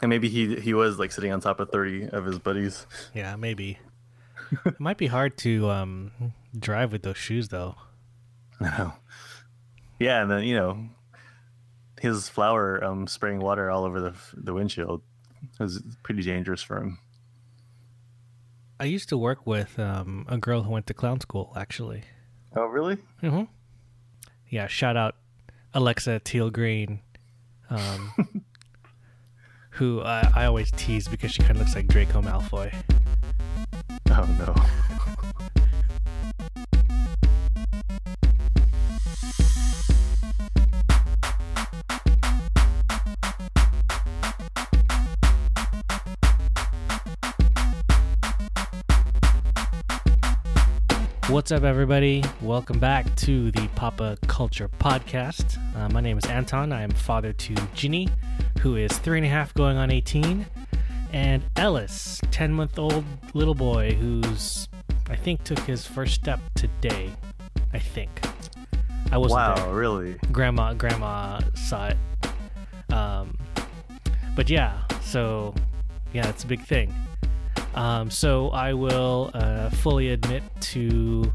And maybe he he was like sitting on top of thirty of his buddies. Yeah, maybe. it might be hard to um, drive with those shoes, though. No. Yeah, and then you know, his flower um, spraying water all over the the windshield was pretty dangerous for him. I used to work with um, a girl who went to clown school, actually. Oh, really? Mm-hmm. Yeah, shout out Alexa Teal Green, um, who I, I always tease because she kind of looks like Draco Malfoy. Oh no. What's up, everybody? Welcome back to the Papa Culture Podcast. Uh, my name is Anton. I am father to Ginny, who is three and a half going on 18, and Ellis, 10 month old little boy who's, I think, took his first step today. I think. I wasn't Wow, there. really? Grandma, grandma saw it. Um, but yeah, so yeah, it's a big thing. Um, so I will uh, fully admit to,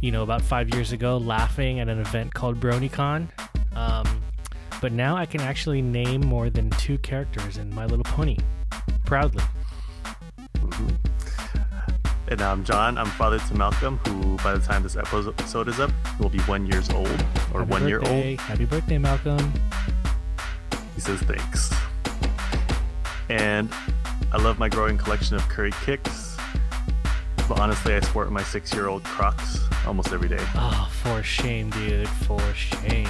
you know, about five years ago, laughing at an event called BronyCon. Um, but now I can actually name more than two characters in My Little Pony, proudly. And I'm John. I'm father to Malcolm, who by the time this episode is up, will be one years old or Happy one year old. Happy birthday, Malcolm. He says thanks. And I love my growing collection of curry kicks. But honestly, I sport my six-year-old Crocs almost every day. Oh, for shame, dude. For shame.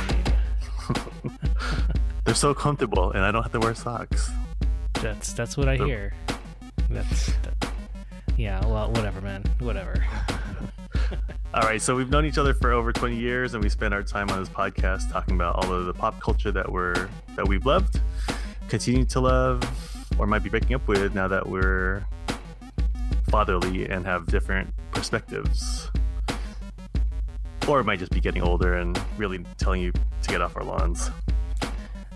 They're so comfortable, and I don't have to wear socks. That's that's what I hear. That's that, yeah. Well, whatever, man. Whatever. All right, so we've known each other for over 20 years, and we spend our time on this podcast talking about all of the pop culture that we're that we've loved, continue to love, or might be breaking up with now that we're fatherly and have different perspectives, or it might just be getting older and really telling you to get off our lawns.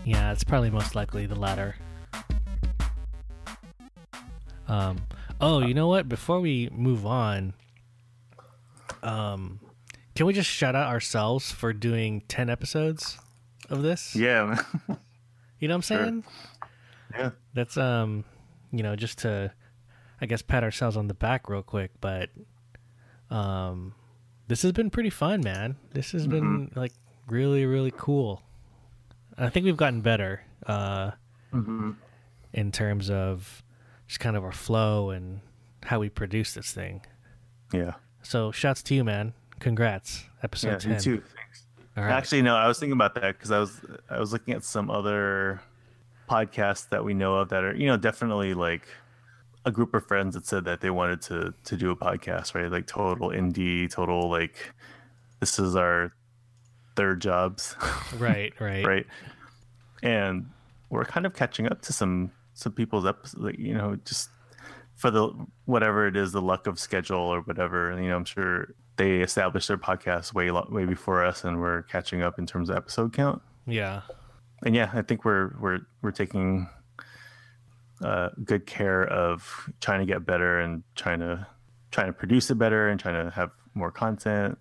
Yeah, it's probably most likely the latter. Um. Oh, you know what? Before we move on, um, can we just shout out ourselves for doing ten episodes of this? Yeah, You know what I'm Sure. Yeah, That's um, you know, just to, I guess, pat ourselves on the back real quick. But, um, this has been pretty fun, man. This has been like really, really cool. I think we've gotten better, uh, hmm in terms of just kind of our flow and how we produce this thing. yeah, So, shouts to you, man. Congrats, episode yeah. ten. You too. Thanks. All right. Actually, no, I was thinking about that because I was I was looking at some other podcasts that we know of that are you know definitely like a group of friends that said that they wanted to to do a podcast, right? Like total indie, total like this is our third jobs, right, right, right? And we're kind of catching up to some some people's episodes, like, you know, just for the whatever it is, the luck of schedule or whatever. You know, I'm sure they established their podcast way way before us, and we're catching up in terms of episode count. Yeah. And yeah, I think we're we're we're taking uh, good care of trying to get better and trying to trying to produce it better and trying to have more content.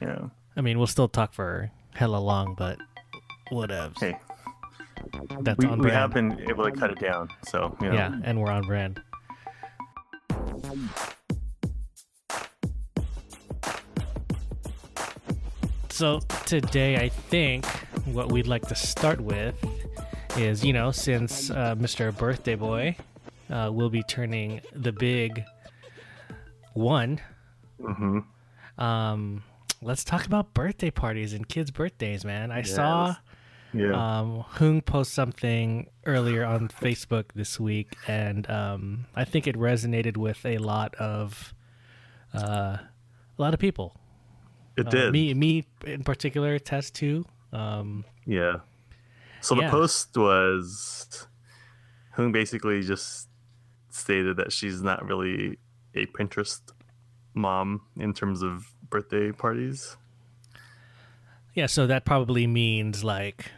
You know, I mean, we'll still talk for hella long, but whatevs. hey, That's we, on we have been able to cut it down. So you know, Yeah, and we're on brand. So today, I think what we'd like to start with is, you know, since uh, Mr. Birthday Boy uh, will be turning the big one, hmm um, let's talk about birthday parties and kids' birthdays, man. I saw yeah, um, Hung post something earlier on Facebook this week, and um, I think it resonated with a lot of uh, a lot of people. it Uh, did. me, me in particular, test too. Um, Yeah. So Yeah. the post was Hung basically just stated that she's not really a Pinterest mom in terms of birthday parties. yeah, so that probably means like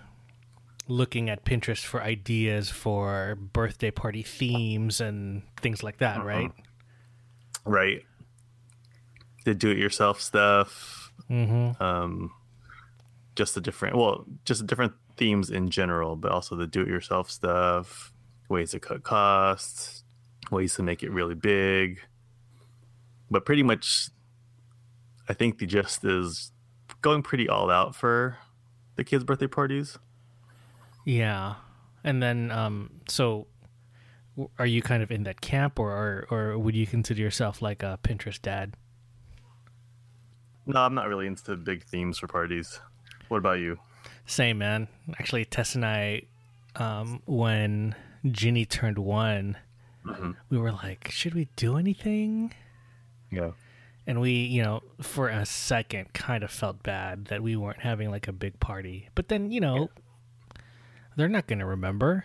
looking at Pinterest for ideas for birthday party themes and things like that, right? Right. The do-it-yourself stuff. Mm-hmm. Um, just the different, well, just the different themes in general, but also the do-it-yourself stuff, ways to cut costs, ways to make it really big. But pretty much, I think the gist is going pretty all out for the kids' birthday parties. Yeah, and then um, so are you kind of in that camp, or or, or would you consider yourself like a Pinterest dad? No, I'm not really into big themes for parties. What about you? Same man. Actually, Tess and I, um, when Ginny turned one, Mhm. we were like, should we do anything? Yeah. And we, you know, for a second kind of felt bad that we weren't having like a big party. But then, you know, they're not going to remember.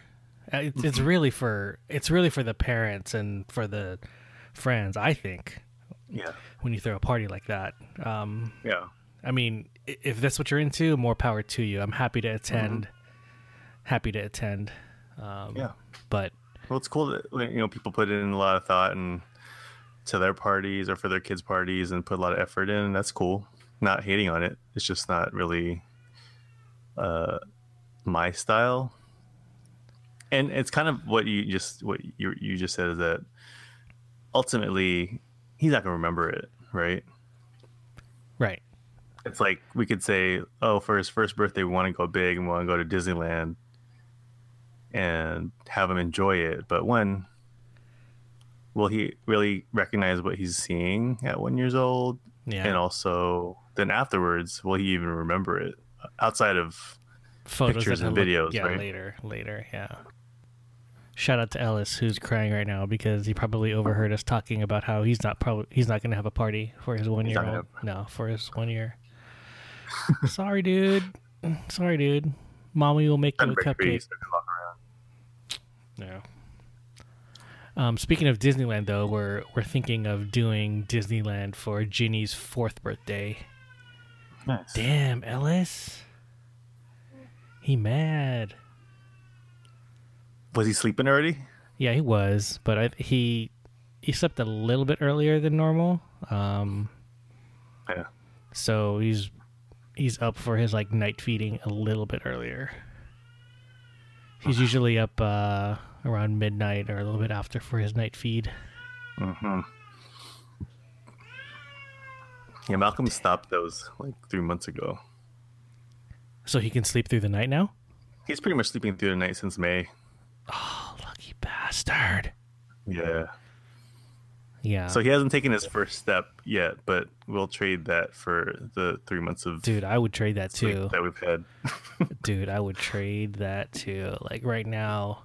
Uh, It's, it's really for it's really for the parents and for the friends, I think, Yeah. when you throw a party like that. Um, Yeah. I mean, if that's what you're into, more power to you. I'm happy to attend. Happy to attend. Um, Yeah. But Well, it's cool that you know people put in a lot of thought and to their parties or for their kids' parties and put a lot of effort in. And that's cool. Not hating on it. It's just not really uh, my style. And it's kind of what you just what you you just said is that ultimately he's not gonna remember it, right? right, It's like we could say, oh, for his first birthday, we want to go big and we want to go to Disneyland and have him enjoy it. But when will he really recognize what he's seeing at one years old? yeah. And also, then afterwards, will he even remember it outside of? Photos pictures and videos, look- yeah, right? later, later, yeah. Shout out to Ellis who's crying right now because he probably overheard us talking about how he's not probably he's not going to have a party for his one year not gonna old. No, for his one year. Sorry, dude. Sorry, dude. Mommy will make you a cupcake. trees, so they walk around. No. Um, speaking of Disneyland, though, we're we're thinking of doing Disneyland for Ginny's fourth birthday. Nice. Damn, Ellis. He mad. Was he sleeping already? Yeah, he was, but I, he he slept a little bit earlier than normal. Um, Yeah. so he's he's up for his like night feeding a little bit earlier. He's usually up uh, around midnight or a little bit after for his night feed. Mm-hmm. Yeah, Malcolm stopped those like three months ago. So he can sleep through the night now. He's pretty much sleeping through the night since May. Oh, lucky bastard! Yeah. Yeah, So he hasn't taken his first step yet, but we'll trade that for the three months of dude, I would trade that too. that we've had. dude i would trade that too like right now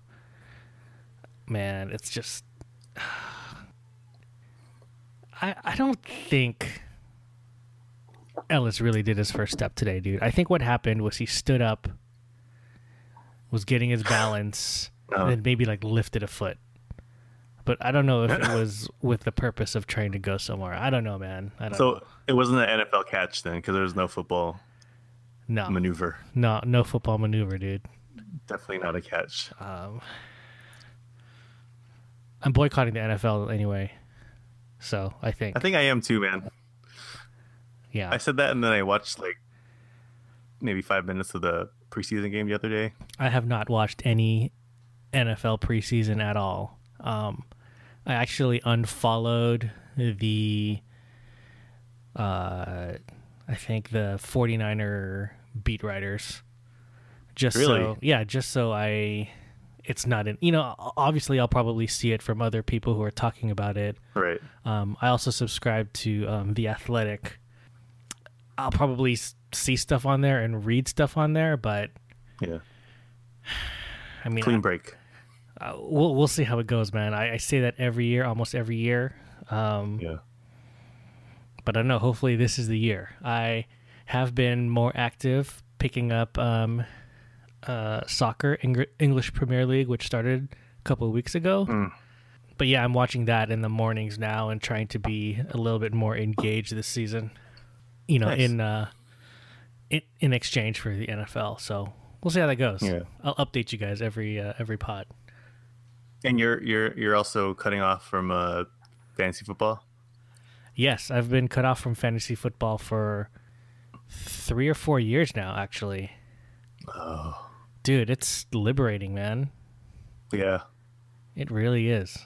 man it's just i i don't think ellis really did his first step today dude i think what happened was he stood up was getting his balance Oh. and then maybe like lifted a foot but i don't know if it was with the purpose of trying to go somewhere i don't know man i don't So know it wasn't an NFL catch then, because there was no football no maneuver. no no football maneuver dude Definitely not a catch. Um, I'm boycotting the NFL anyway. So I think, I think I am too, man. yeah, I said that, and then I watched like maybe five minutes of the preseason game the other day. I have not watched any NFL preseason at all. Um, I actually unfollowed the, uh, I think the 49er beat writers. Just so, yeah, just so I, it's not an, you know, obviously I'll probably see it from other people who are talking about it. Right. Um, I also subscribe to um, the Athletic. I'll probably see stuff on there and read stuff on there, but Yeah. I mean, Clean break. Uh, we'll we'll see how it goes, man. I, I say that every year, almost every year. Um, Yeah. but I don't know. Hopefully, this is the year. I have been more active picking up um, uh, soccer, Eng- English Premier League, which started a couple of weeks ago. Mm. But yeah, I'm watching that in the mornings now and trying to be a little bit more engaged this season. You know, Nice. in uh, in in exchange for the NFL. So we'll see how that goes. Yeah. I'll update you guys every uh, every pod. And you're you're you're also cutting off from uh, fantasy football. Yes, I've been cut off from fantasy football for three or four years now. Actually, Oh, dude, it's liberating, man. yeah. It really is.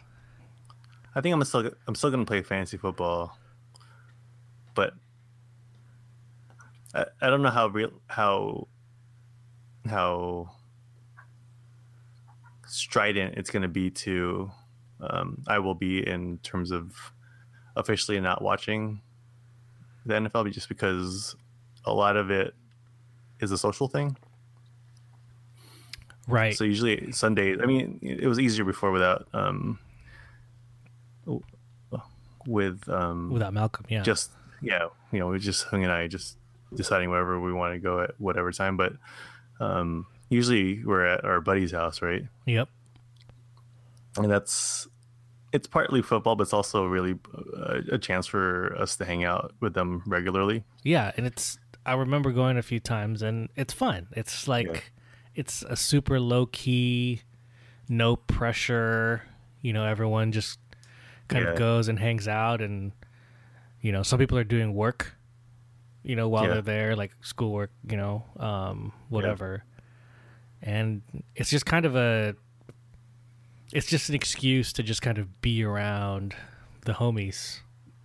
I think I'm still I'm still gonna play fantasy football, but I, I don't know how real how how strident it's gonna be to um, I will be in terms of officially not watching the NFL just because a lot of it is a social thing. Right. So usually Sundays. I mean, it was easier before without um, with um, Without Malcolm, yeah. just yeah, you know, we just Hung and I just deciding wherever we want to go at whatever time. But um, usually we're at our buddy's house, right? yep. And that's it's partly football, but it's also really uh, a, a chance for us to hang out with them regularly. Yeah, and it's I remember going a few times and it's fun. It's like Yeah. it's a super low key, no pressure, you know, everyone just kind Yeah. of goes and hangs out and you know, some people are doing work, you know, while Yeah. they're there, like schoolwork, you know, um, whatever. And it's just kind of a it's just an excuse to just kind of be around the homies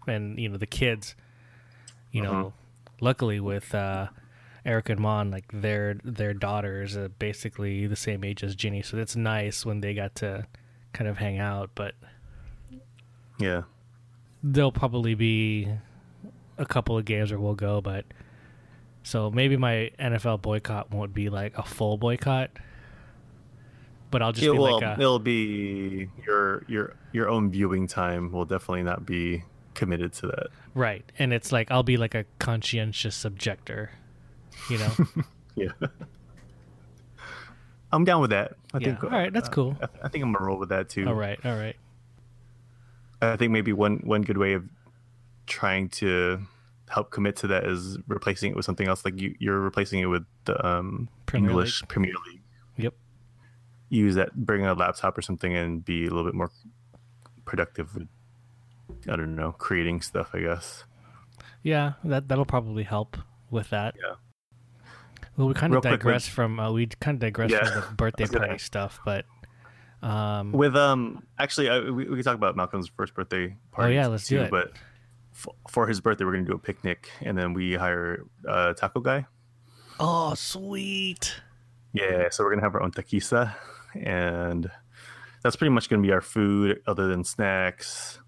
and you know the kids you know luckily with uh eric and mon like their their daughters are basically the same age as ginny. So it's nice when they got to kind of hang out but Yeah, there'll probably be a couple of games where we'll go but so maybe my nfl boycott won't be like a full boycott but i'll just it be will. like a, it'll be your your your own viewing time will definitely not be committed to that. right and it's like i'll be like a conscientious objector you know Yeah. I'm down with that. I Yeah. think. All right, that's uh, cool. I, I think I'm gonna roll with that too. all right all right I think maybe one one good way of trying to help commit to that is replacing it with something else. Like you, you're replacing it with the um, Premier English Premier League. yep Use that, bring a laptop or something, and be a little bit more productive with. I don't know, creating stuff. I guess. Yeah, that that'll probably help with that. Yeah. Well, we kind Real of quick, digress from uh, we kind of digress Yeah. from the birthday was gonna- party stuff, but um, With um, actually, uh, we we could talk about Malcolm's first birthday party. Oh, yeah, let's do it. But f- for his birthday, we're gonna do a picnic, and then we hire a taco guy. oh sweet, Yeah, so we're gonna have our own taquiza, and that's pretty much gonna be our food, other than snacks.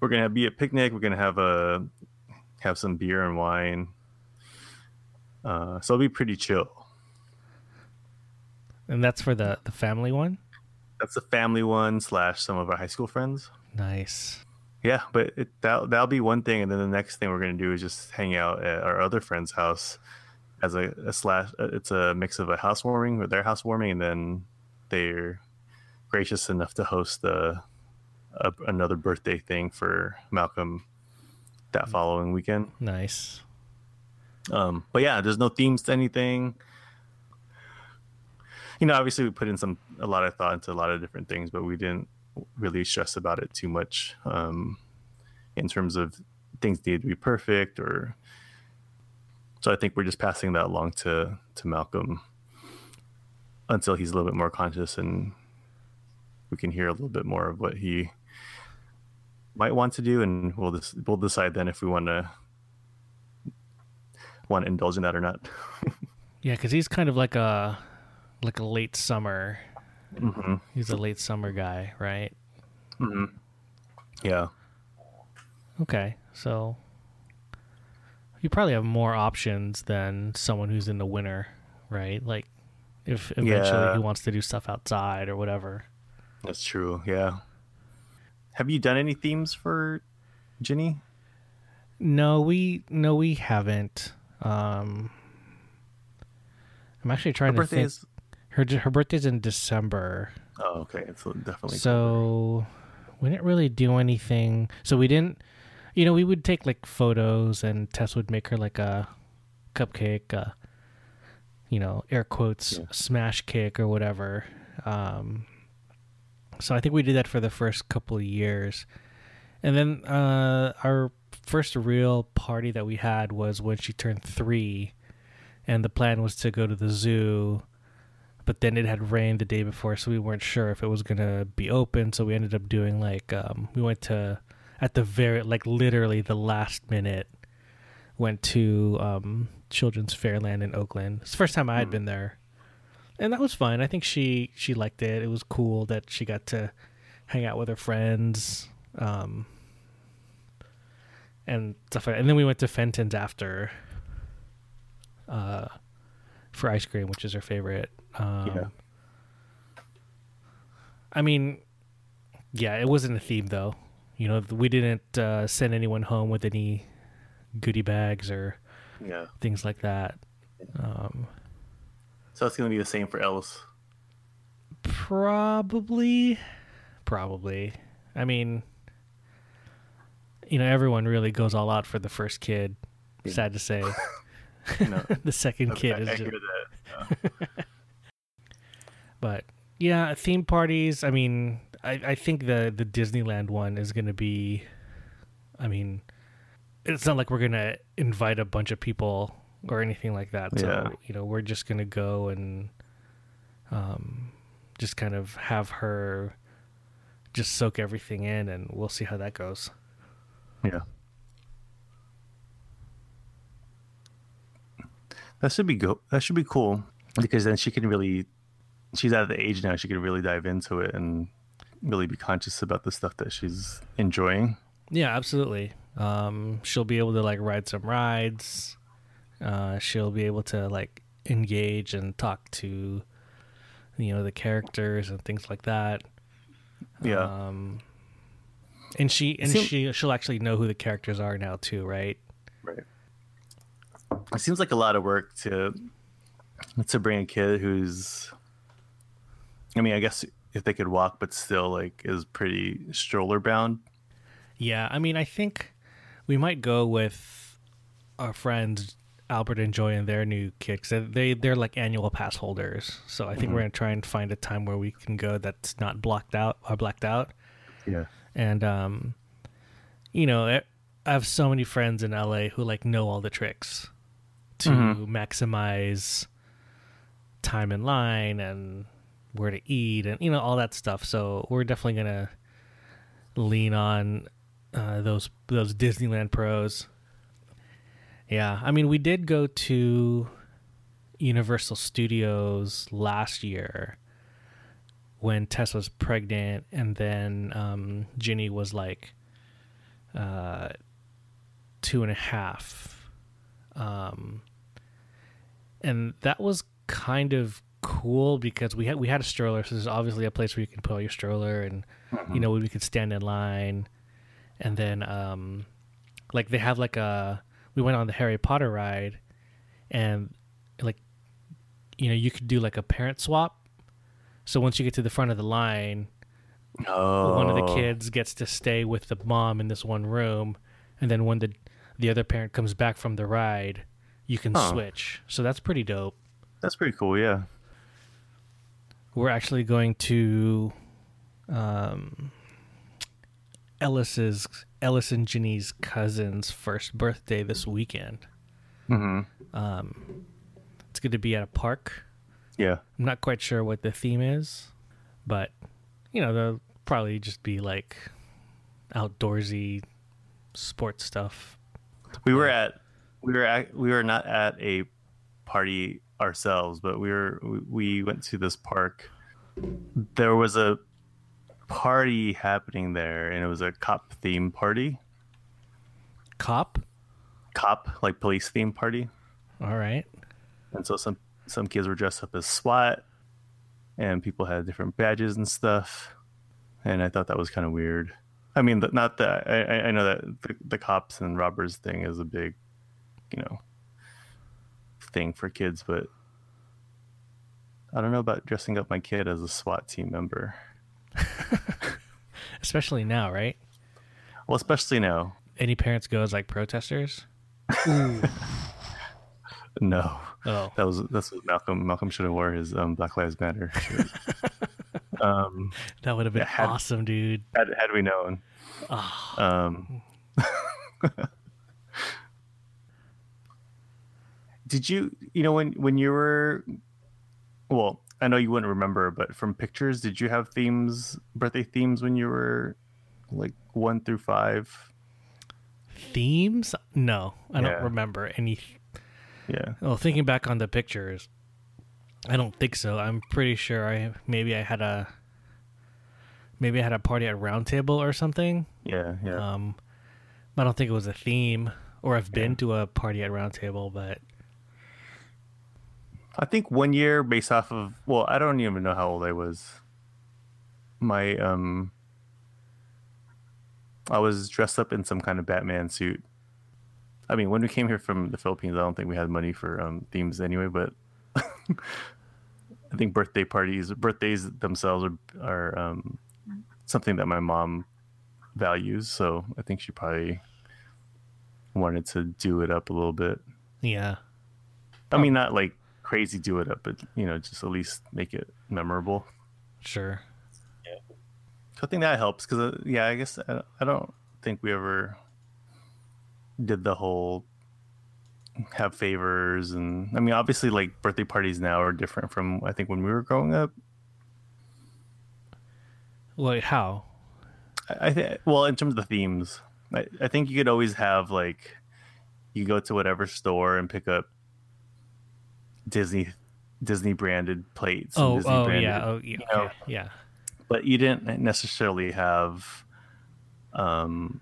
We're gonna be a picnic. We're gonna have a have some beer and wine. Uh, so it'll be pretty chill. and that's for the the family one. That's the family one slash some of our high school friends. Nice. Yeah, but it, that that'll be one thing, and then the next thing we're gonna do is just hang out at our other friend's house as a, a slash. uh, It's a mix of a housewarming or their housewarming, and then they're gracious enough to host a, a another birthday thing for Malcolm that following weekend. Nice. Um, but yeah, there's no themes to anything. You know, obviously we put in some a lot of thought into a lot of different things, but we didn't really stress about it too much um, in terms of things need to be perfect or. So I think we're just passing that along to to Malcolm until he's a little bit more conscious and we can hear a little bit more of what he might want to do, and we'll just we'll decide then if we want to want to indulge in that or not. Yeah, because he's kind of like a like a late summer. Hmm He's a late summer guy, right? Mm-hmm. Yeah. Okay, so you probably have more options than someone who's in the winter, right? Like if eventually Yeah. he wants to do stuff outside or whatever. That's true. Yeah. Have you done any themes for Ginny? No, we no we haven't. Um I'm actually Her trying to birthday think. is. Her her birthday's in December, Oh, okay. It's definitely. so we didn't really do anything. So we didn't, you know, we would take like photos, and Tess would make her like a cupcake, uh, you know, air quotes, Yeah. smash cake or whatever. Um, so I think we did that for the first couple of years. And then uh, our first real party that we had was when she turned three. And the plan was to go to the zoo. But then it had rained the day before, so we weren't sure if it was going to be open. So we ended up doing like, um, we went to, at the very, like literally the last minute, went to um, Children's Fairyland in Oakland. It's the first time I had Hmm. been there, and that was fun. I think she she liked it. It was cool that she got to hang out with her friends, um, and stuff. Like that. And then we went to Fenton's after, uh, for ice cream, which is her favorite. Um, Yeah. I mean, yeah, it wasn't a theme though. You know, we didn't uh, send anyone home with any goodie bags or Yeah. things like that. Um, So it's gonna be the same for Ellis. probably, probably. I mean, you know, everyone really goes all out for the first kid. Yeah. Sad to say, You know, the second kid I, is I just. But yeah, theme parties. I mean, I, I think the the Disneyland one is gonna be. I mean, it's not like we're gonna invite a bunch of people or anything like that. So Yeah. you know, we're just gonna go and, um, just kind of have her, just soak everything in, and we'll see how that goes. Yeah. That should be go. That should be cool because then she can really. She's at the age now. She can really dive into it and really be conscious about the stuff that she's enjoying. Yeah, absolutely. Um, she'll be able to like ride some rides. Uh, she'll be able to like engage and talk to, you know, the characters and things like that. Yeah. Um, and she and Seem- she she'll actually know who the characters are now too, right? Right. It seems like a lot of work to to bring a kid who's. I mean, I guess if they could walk, but still like is pretty stroller bound. Yeah, I mean, I think we might go with our friends Albert and Joy and their new kicks. They they're like annual pass holders, so I think Mhm. we're gonna try and find a time where we can go that's not blocked out or blacked out. Yeah. And um, you know, I I have so many friends in LA who like know all the tricks to Mhm. maximize time in line and where to eat and you know all that stuff. So we're definitely gonna lean on uh, those those Disneyland pros. Yeah, I mean, we did go to Universal Studios last year when Tess was pregnant, and then um, Ginny was like uh, two and a half, um, and that was kind of cool because we had we had a stroller, so there's obviously a place where you can put all your stroller, and you know we could stand in line, and then um, like they have like a we went on the Harry Potter ride, and like you know you could do like a parent swap. So once you get to the front of the line, Oh. one of the kids gets to stay with the mom in this one room, and then when the the other parent comes back from the ride, you can Huh. switch. So that's pretty dope. That's pretty cool. Yeah. We're actually going to um, Ellis's Ellis and Ginny's cousin's first birthday this weekend. Mm-hmm. Um, it's going to be at a park. Yeah. I'm not quite sure what the theme is, but you know, there'll probably just be like outdoorsy sports stuff. We were at we were at we were not at a party ourselves, but we were we- we went to this park. There was a party happening there, and it was a cop theme party. Cop. Cop like police theme party, All right. and so some some kids were dressed up as SWAT, and people had different badges and stuff. And I thought that was kind of weird. I mean, not that I, I- I know that the, the cops and robbers thing is a big, you know, thing for kids, but I don't know about dressing up my kid as a SWAT team member. Especially now, right? Well, especially now. Any parents go as like protesters? No, Oh, that was that's what Malcolm Malcolm should have wore his um, Black Lives Matter shirt. um, that would have been had- awesome, dude. had had we known. Ah, Um, did you you know when when you were well I know you wouldn't remember but from pictures did you have themes birthday themes when you were like one through five themes? No, I Yeah. don't remember any. yeah Well, thinking back on the pictures, I don't think so. I'm pretty sure I maybe I had a maybe I had a party at Round Table or something. yeah yeah Um, I don't think it was a theme, or I've been to a party at Round Table, but I think one year based off of well I don't even know how old I was my um I was dressed up in some kind of Batman suit. I mean, when we came here from the Philippines, I don't think we had money for um, themes anyway. But I think birthday parties, birthdays themselves are are um, something that my mom values. So I think she probably wanted to do it up a little bit. yeah, I mean, not like crazy do it up, but you know, just at least make it memorable. sure. So I think that helps because, uh, yeah, I guess I, I don't think we ever did the whole have favors and I mean, obviously, like birthday parties now are different from I think when we were growing up. Like how? I, I think well, in terms of the themes, I, I think you could always have like you go to whatever store and pick up Disney Disney branded plates. and Oh, Disney oh branded- yeah, oh yeah, you know, yeah. but you didn't necessarily have um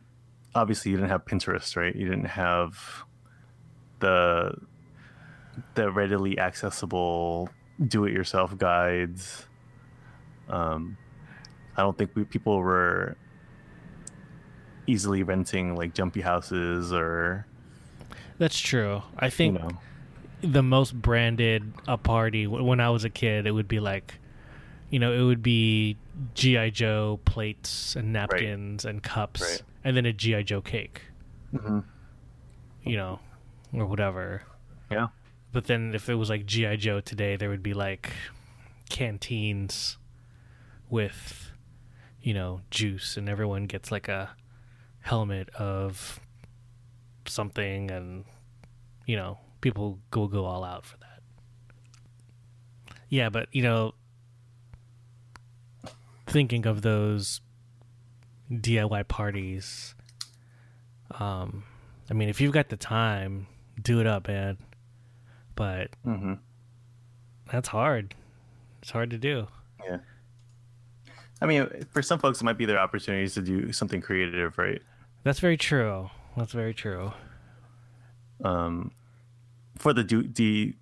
obviously you didn't have pinterest right you didn't have the the readily accessible do it yourself guides um i don't think we, people were easily renting like jumpy houses or That's true. I you think know the most branded a party when I was a kid, it would be like, you know, it would be GI Joe plates and napkins and cups, Right. and then a GI Joe cake, Mhm. you know, or whatever. yeah But then if it was like GI Joe today, there would be like canteens with, you know, juice, and everyone gets like a helmet of something, and you know, people will go all out for that. Yeah, but you know, thinking of those DIY parties, um, I mean, if you've got the time, do it up, man. But hmm that's hard. It's hard to do. yeah i mean for some folks it might be their opportunities to do something creative right That's very true. That's very true. um, for the D,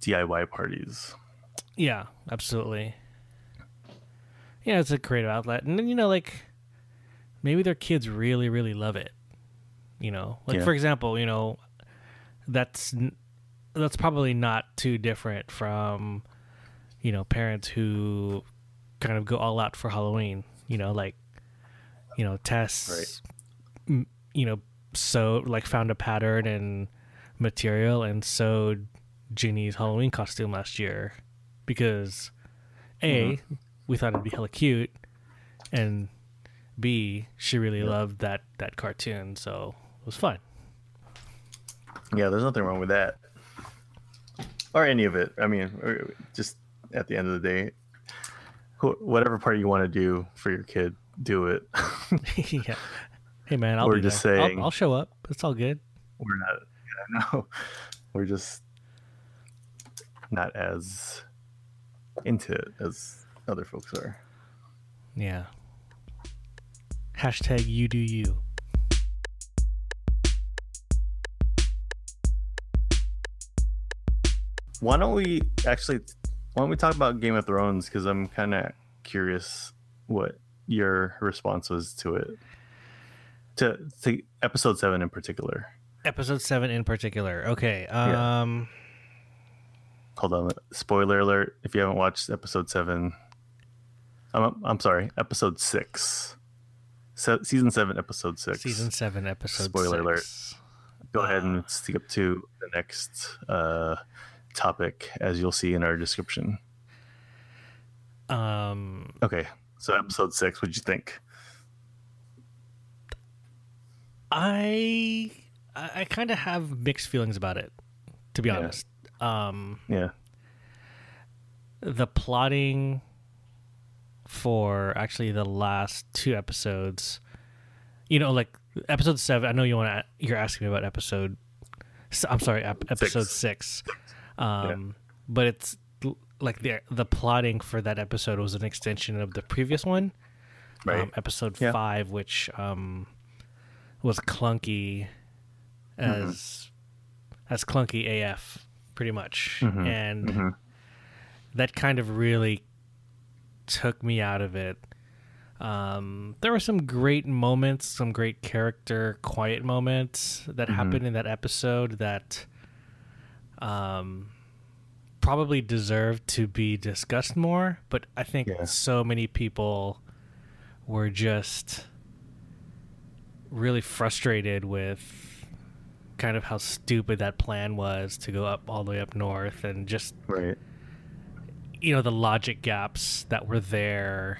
DIY parties. Yeah, absolutely. Yeah, it's a creative outlet, and then you know, like maybe their kids really, really love it. You know, like Yeah. for example, you know, that's that's probably not too different from you know parents who kind of go all out for Halloween. You know, like you know, Tess, m- you know, so like found a pattern and material and sewed Ginny's Halloween costume last year because a mm-hmm. we thought it'd be hella cute and b she really loved that that cartoon so it was fun Yeah, there's nothing wrong with that, or any of it. I mean, uh, just at the end of the day, whatever part you want to do for your kid, do it. yeah hey man i'll We're be just there. I'll- saying- I'll, show up it's all good We're not. Yeah, no, we're just not as into it as other folks are. yeah hashtag you do you Why don't we actually? Why don't we talk about Game of Thrones? Because I'm kind of curious what your response was to it, to to episode seven in particular. Episode 7 in particular okay Yeah. um Hold on, spoiler alert! If you haven't watched episode seven, I'm I'm sorry, episode six, Se- season seven, episode six. season 7 episode Spoiler alert. six. go ahead and skip to the next uh, topic, as you'll see in our description. Um, Okay, so episode six. What'd you think? I I, I kind of have mixed feelings about it, to be Yeah. honest. Um, Yeah, the plotting for actually the last two episodes, you know, like episode seven. I know you want to. You're asking me about episode. I'm sorry, ep- episode six. Um, but it's like the the plotting for that episode was an extension of the previous one. right. um, episode Yeah. five, which um, was clunky Mm-hmm. as as clunky AF, pretty much, Mhm. and Mhm. that kind of really took me out of it. Um, there were some great moments, some great character, quiet moments that Mm-hmm. happened in that episode that um, probably deserved to be discussed more. But I think Yeah. so many people were just really frustrated with kind of how stupid that plan was to go up all the way up north and just right. you know the logic gaps that were there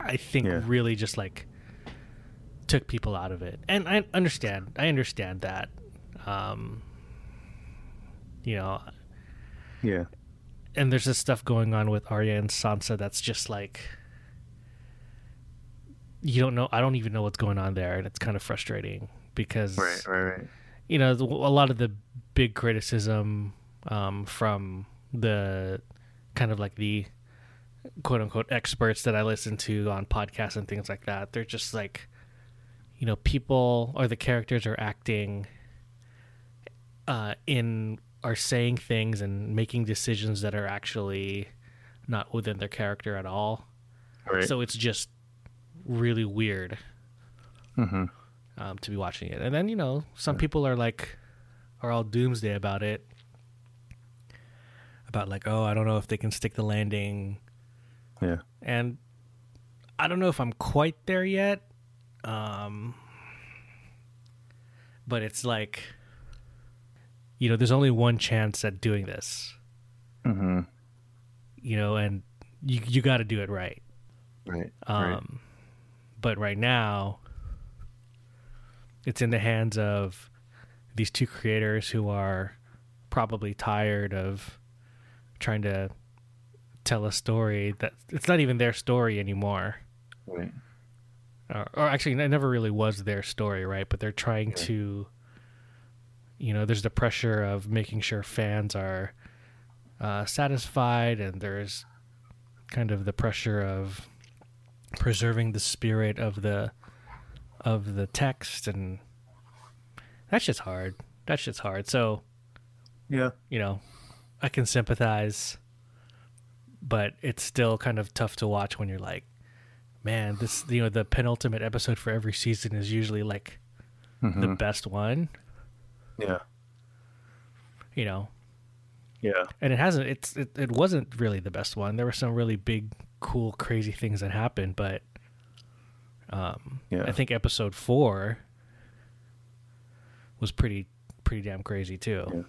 i think Yeah. really just like took people out of it and i understand i understand that um you know Yeah. and there's this stuff going on with Arya and Sansa that's just like you don't know I don't even know what's going on there and it's kind of frustrating because Right. Right. Right. you know a lot of the big criticism um, from the kind of like the quote unquote experts that I listen to on podcasts and things like that they're just like you know people or the characters are acting uh, in are saying things and making decisions that are actually not within their character at all Right. so it's just really weird hmm um, to be watching it. And then you know, some people are like, are all doomsday about it, about like, oh, I don't know if they can stick the landing, Yeah. and I don't know if I'm quite there yet. Um, but it's like, you know, there's only one chance at doing this, Mm-hmm. you know, and you you got to do it right. Right. Um, right. But right now, it's in the hands of these two creators who are probably tired of trying to tell a story that it's not even their story anymore. Right. Or, or actually, it never really was their story, right? But they're trying to, you know, there's the pressure of making sure fans are uh, satisfied, and there's kind of the pressure of preserving the spirit of the of the text, and that's just hard. That's just hard. So Yeah. you know, I can sympathize, but it's still kind of tough to watch when you're like, man, this you know the penultimate episode for every season is usually like the Mhm. best one, Yeah. you know, Yeah. and it hasn't. It's it, it wasn't really the best one. There were some really big, cool, crazy things that happened, but um, Yeah. I think episode four was pretty pretty damn crazy too. Yeah.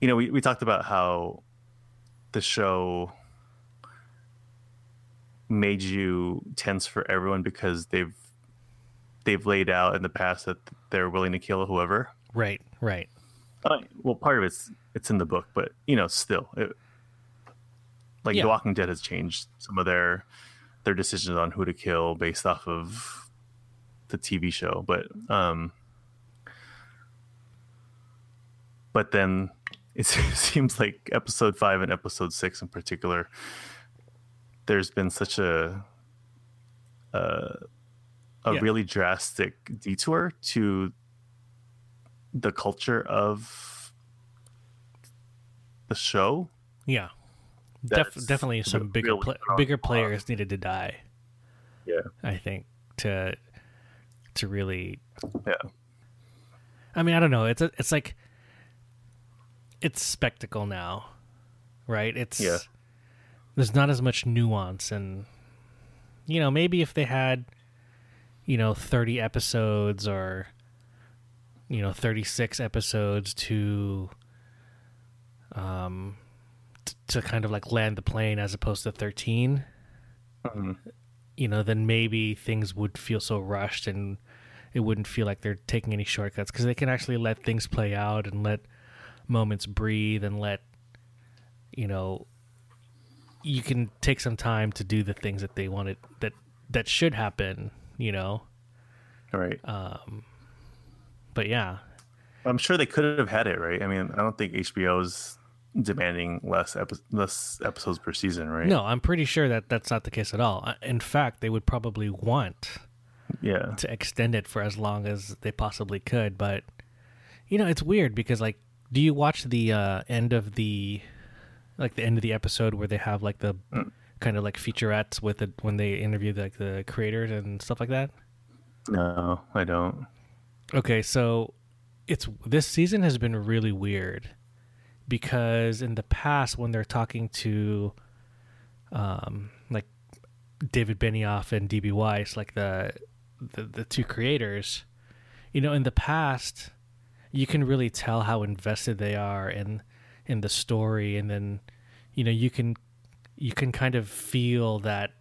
you know, we, we talked about how the show made you tense for everyone because they've they've laid out in the past that they're willing to kill whoever. Right, right. Uh, well, part of it's it's in the book, but you know, still, it, like Yeah. The Walking Dead has changed some of their their decisions on who to kill based off of the TV show, but um, but then it seems like episode five and episode six in particular, there's been such a uh, a Yeah. really drastic detour to the culture of the show. Yeah, Def- definitely some bigger really pla- bigger players needed to die. Yeah, I think to to really. yeah, I mean, I don't know. It's a, it's like it's spectacle now, right? It's Yeah. There's not as much nuance, and you know, maybe if they had, you know, thirty episodes or you know 36 episodes to um t- to kind of like land the plane as opposed to 13 Mhm. you know then maybe things would feel so rushed and it wouldn't feel like they're taking any shortcuts because they can actually let things play out and let moments breathe and let you know you can take some time to do the things that they wanted that that should happen you know Right. um but yeah I'm sure they could have had it, right? I mean, I don't think HBO's demanding less epi- less episodes per season, right? no i'm pretty sure that that's not the case at all in fact they would probably want Yeah. to extend it for as long as they possibly could but you know it's weird because like do you watch the uh end of the like the end of the episode where they have like the Mm. kind of like featurettes with it when they interview like the creators and stuff like that No, I don't. okay so it's this season has been really weird because in the past when they're talking to um like David Benioff and DB Weiss like the the, the two creators you know in the past you can really tell how invested they are in in the story and then you know you can you can kind of feel that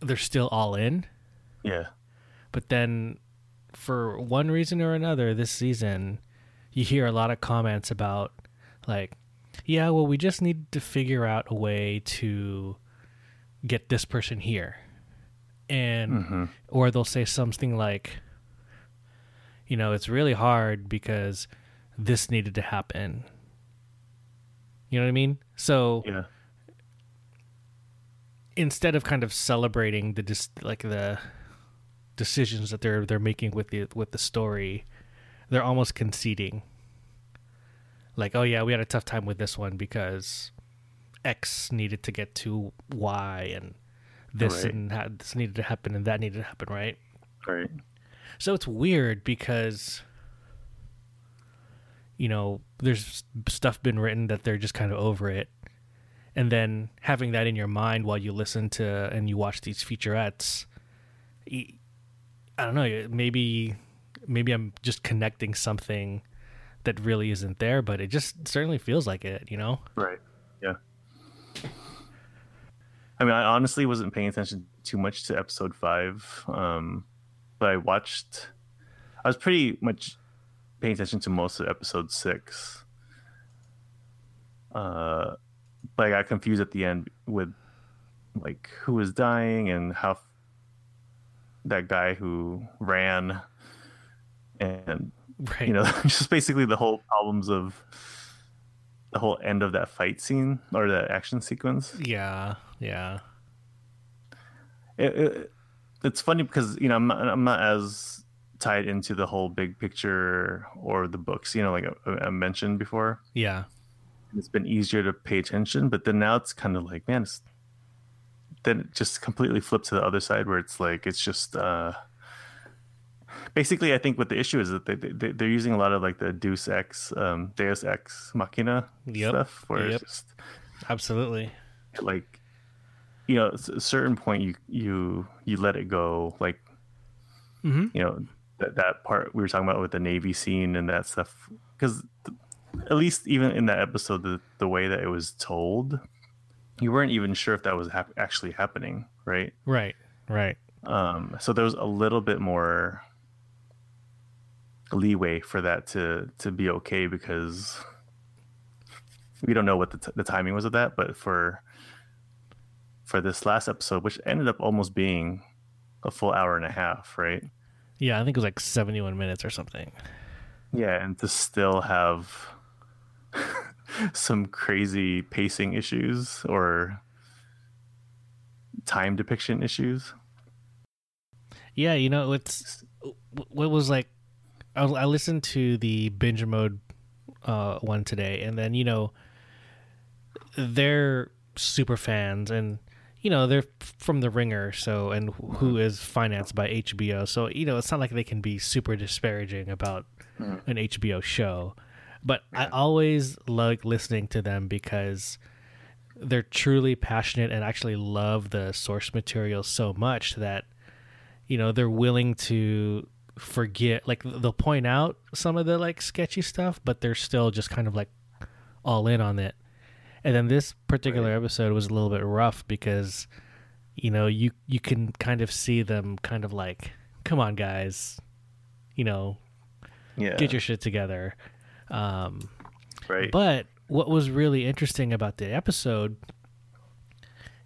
they're still all in Yeah. but then for one reason or another this season you hear a lot of comments about like yeah well we just need to figure out a way to get this person here and hmm or they'll say something like you know it's really hard because this needed to happen you know what i mean so Yeah. instead of kind of celebrating the dis- like the decisions that they're they're making with the with the story, they're almost conceding. Like, oh yeah, we had a tough time with this one because X needed to get to Y, and this Right. and ha- this needed to happen, and that needed to happen, right? Right. So it's weird because you know, there's stuff been written that they're just kind of over it. And then having that in your mind while you listen to and you watch these featurettes, i don't know, maybe maybe I'm just connecting something that really isn't there, but it just certainly feels like it, you know? Right. Yeah. I mean, I honestly wasn't paying attention too much to episode five, um, but I watched. I was pretty much paying attention to most of episode six. Uh, but I got confused at the end with like who was dying and how that guy who ran and Right. you know just basically the whole problems of the whole end of that fight scene or the action sequence yeah, yeah. it, it, it's funny because you know I'm not, I'm not as tied into the whole big picture or the books you know like I, I mentioned before Yeah. it's been easier to pay attention but then now it's kind of like man it's then it just completely flipped to the other side where it's like it's just uh basically i think what the issue is that they, they they're using a lot of like the deus ex um deus ex machina Yep. stuff where Yep. it's just Absolutely. like you know at a certain point you you you let it go like Mhm. you know that that part we were talking about with the navy scene and that stuff because at least even in that episode the, the way that it was told you weren't even sure if that was hap- actually happening right Right. Right. um so there was a little bit more leeway for that to to be okay because we don't know what the, t- the timing was of that but for for this last episode which ended up almost being a full hour and a half right Yeah, I think it was like 71 minutes or something. yeah and to still have some crazy pacing issues or time depiction issues Yeah, you know, it's what was like. I, I listened to the binge mode uh, one today, and then you know, they're super fans, and you know they're from the Ringer, so and who is financed by HBO, so you know it's not like they can be super disparaging about Mhm. an HBO show. But I always like listening to them because they're truly passionate and actually love the source material so much that you know they're willing to forget like they'll point out some of the like sketchy stuff, but they're still just kind of like all in on it. And then this particular Right. episode was a little bit rough because you know, you you can kind of see them kind of like, come on guys, you know, Yeah. get your shit together. Um right. but what was really interesting about the episode,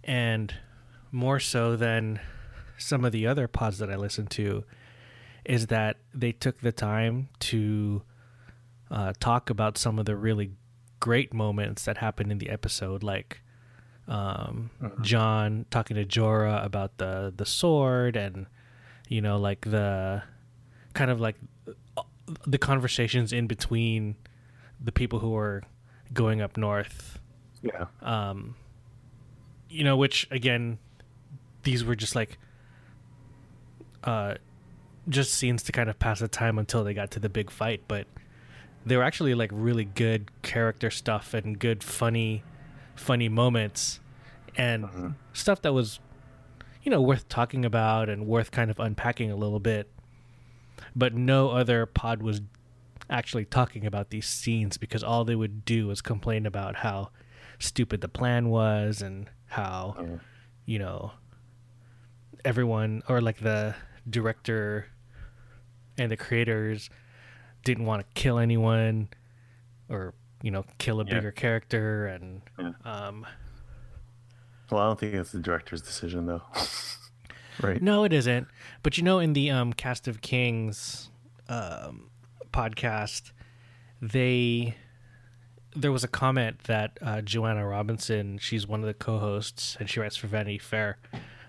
and more so than some of the other pods that I listened to, is that they took the time to uh, talk about some of the really great moments that happened in the episode, like um, Jon talking to Jorah about the the sword, and you know, like the kind of like uh, the conversations in between the people who are going up north yeah. um you know which again these were just like uh just scenes to kind of pass the time until they got to the big fight but they were actually like really good character stuff and good funny funny moments and mm-hmm. stuff that was you know worth talking about and worth kind of unpacking a little bit but no other pod was actually talking about these scenes because all they would do was complain about how stupid the plan was and how Yeah. you know everyone or like the director and the creators didn't want to kill anyone or you know kill a Yeah. bigger character and Yeah. um Well, I don't think it's the director's decision though. right. No, it isn't. But you know, in the um, Cast of Kings um, podcast, they there was a comment that uh, Joanna Robinson, she's one of the co-hosts, and she writes for Vanity Fair.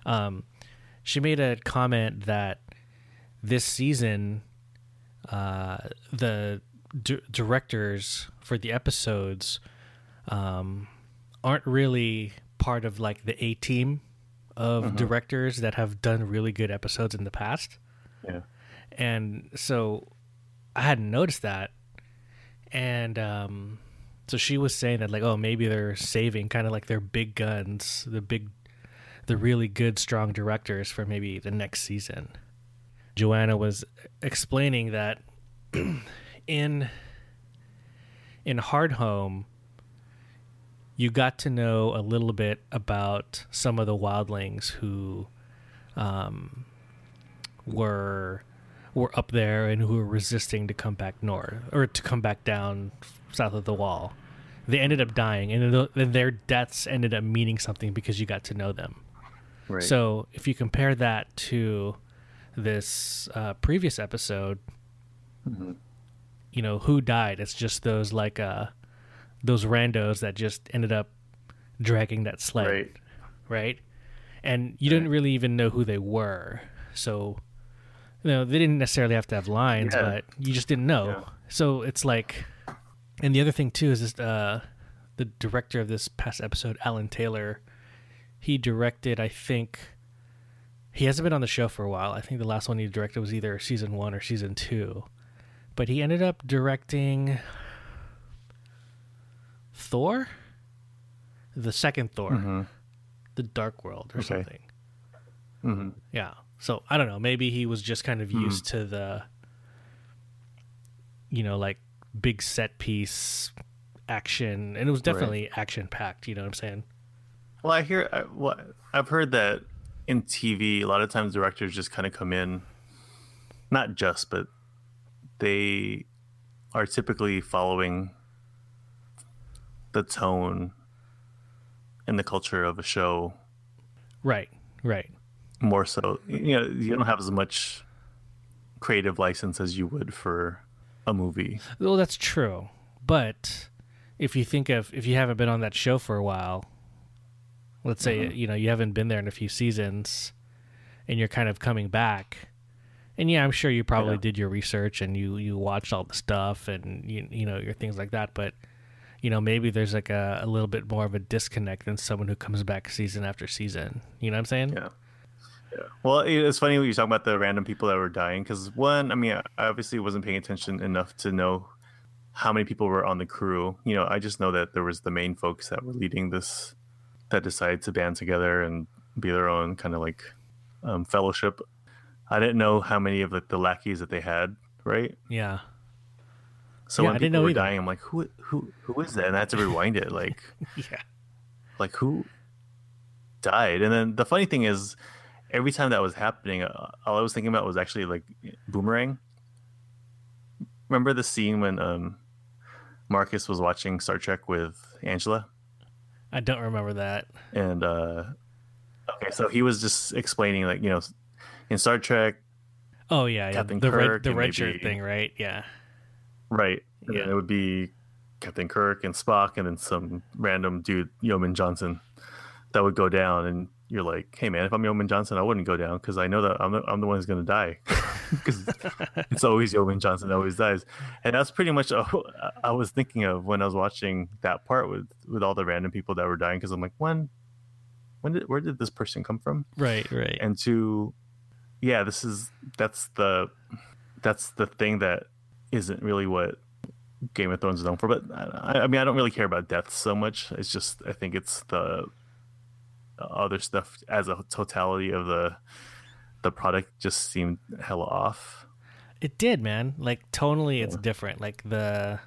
Um, she made a comment that this season, uh, the d- directors for the episodes um, aren't really part of like the A team of directors that have done really good episodes in the past. Yeah. And so I hadn't noticed that. And um, so she was saying that, like, oh, maybe they're saving kind of like their big guns, the big, the really good, strong directors for maybe the next season. Joanna was explaining that in in Hardhome, you got to know a little bit about some of the wildlings who um, were were up there and who were resisting to come back north or to come back down south of the wall. They ended up dying, and their deaths ended up meaning something because you got to know them. Right. So if you compare that to this uh, previous episode, you know who died? It's just those like uh those randos that just ended up dragging that sled, right. right? And you didn't really even know who they were, so you know they didn't necessarily have to have lines, Yeah. but you just didn't know. Yeah. So it's like, and the other thing too is this, uh, the director of this past episode, Alan Taylor. He directed, I think. He hasn't been on the show for a while. I think the last one he directed was either season one or season two, but he ended up directing Thor, the second Thor, hmm the Dark World or Okay. something. hmm Yeah. So I don't know. Maybe he was just kind of Hmm. used to the, you know, like big set piece action, and it was definitely action packed. You know what I'm saying? Well, I hear I, what I've heard that in TV, a lot of times directors just kind of come in, not just, but they are typically following the tone and the culture of a show Right. Right. more so. You know, you don't have as much creative license as you would for a movie. Well, that's true. But if you think of if you haven't been on that show for a while, let's say Mm-hmm. you know you haven't been there in a few seasons, and you're kind of coming back, and yeah, I'm sure you probably Yeah. did your research and you you watched all the stuff and you you know your things like that, but. You know, maybe there's like a, a little bit more of a disconnect than someone who comes back season after season. You know what I'm saying? Yeah. Yeah. Well, it's funny when you talk about the random people that were dying because one, I mean, I obviously wasn't paying attention enough to know how many people were on the crew. You know, I just know that there was the main folks that were leading this that decided to band together and be their own kind of like um, fellowship. I didn't know how many of like the lackeys that they had, right? Yeah. So Yeah, when I people were either. dying, I'm like, who who who is that? And I had to rewind it, like Yeah. like who died? And then the funny thing is, every time that was happening, uh, all I was thinking about was actually like Boomerang. Remember the scene when um Marcus was watching Star Trek with Angela? I don't remember that. and uh okay so he was just explaining like you know in star trek Oh yeah, yeah. Captain the red Kirk the and red shirt thing, right? Yeah. right and Yeah. it would be captain kirk and spock and then some random dude yeoman johnson that would go down and you're like hey man if i'm yeoman johnson i wouldn't go down because i know that i'm the, I'm the one who's going to die because it's always yeoman johnson that always dies. And that's pretty much all i was thinking of when i was watching that part with with all the random people that were dying because i'm like when when did where did this person come from? Right, right. and to yeah this is that's the that's the thing that isn't really what game of thrones is known for but i, I mean i don't really care about death so much. It's just i think it's the other stuff as a totality of the the product just seemed hella off It did, man. Like tonally, it's different. Like the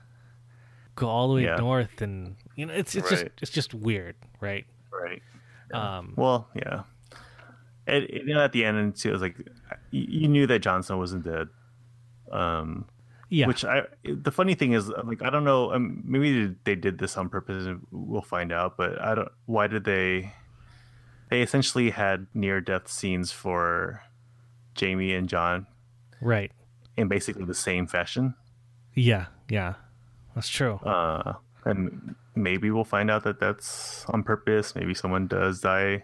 go all the way Yeah. north, and you know, it's it's just it's just weird, right? right Um, well yeah and, and, you know at the end and too it was like you, you knew that johnson wasn't dead um yeah, Which I, the funny thing is, like, I don't know. Um, maybe they did this on purpose. We'll find out. But I don't. Why did they? They essentially had near death scenes for Jaime and Jon right. in basically the same fashion. Yeah, yeah, that's true. Uh, and maybe we'll find out that that's on purpose. Maybe someone does die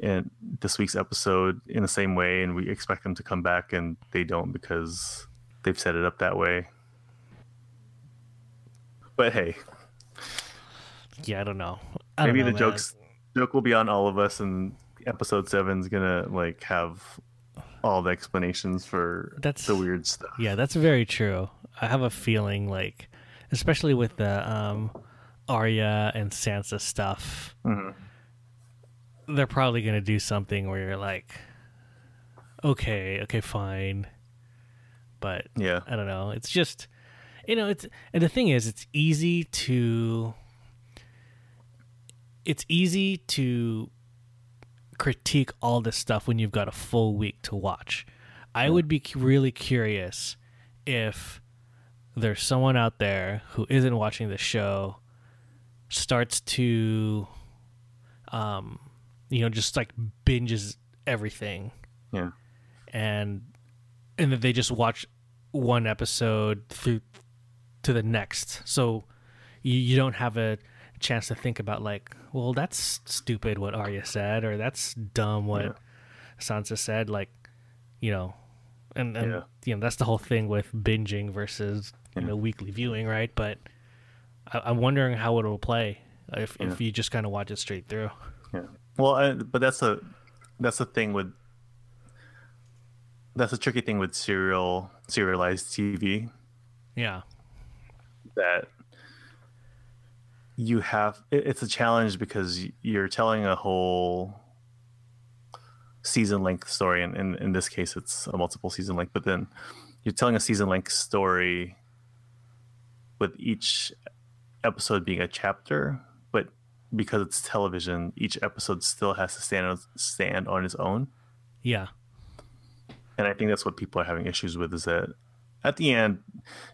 in this week's episode in the same way, and we expect them to come back, and they don't because they've set it up that way. But hey, yeah, I don't know. I don't maybe know, the man. jokes joke will be on all of us, and episode seven's gonna like have all the explanations for That's- the weird stuff. Yeah, that's very true. I have a feeling like, especially with the um, Arya and Sansa stuff, Mhm. they're probably gonna do something where you're like, okay, okay, fine, but Yeah, I don't know. It's just, you know, it's and the thing is, it's easy to, it's easy to critique all this stuff when you've got a full week to watch. I would be really curious if there's someone out there who isn't watching the show starts to um you know just like binges everything. Yeah, and and then they just watch one episode through to the next. So you, you don't have a chance to think about like well that's stupid what Arya said or that's dumb what Yeah. Sansa said like you know and, and Yeah. you know that's the whole thing with binging versus you Yeah. know weekly viewing right but I, I'm wondering how it'll play if, if you just kind of watch it straight through yeah. Well, I, but that's a that's the thing with that's a tricky thing with serial serialized TV yeah that you have it's a challenge because you're telling a whole season length story and in, in this case it's a multiple season length but then you're telling a season length story with each episode being a chapter but because it's television each episode still has to stand on, stand on its own. Yeah. And I think that's what people are having issues with is that at the end,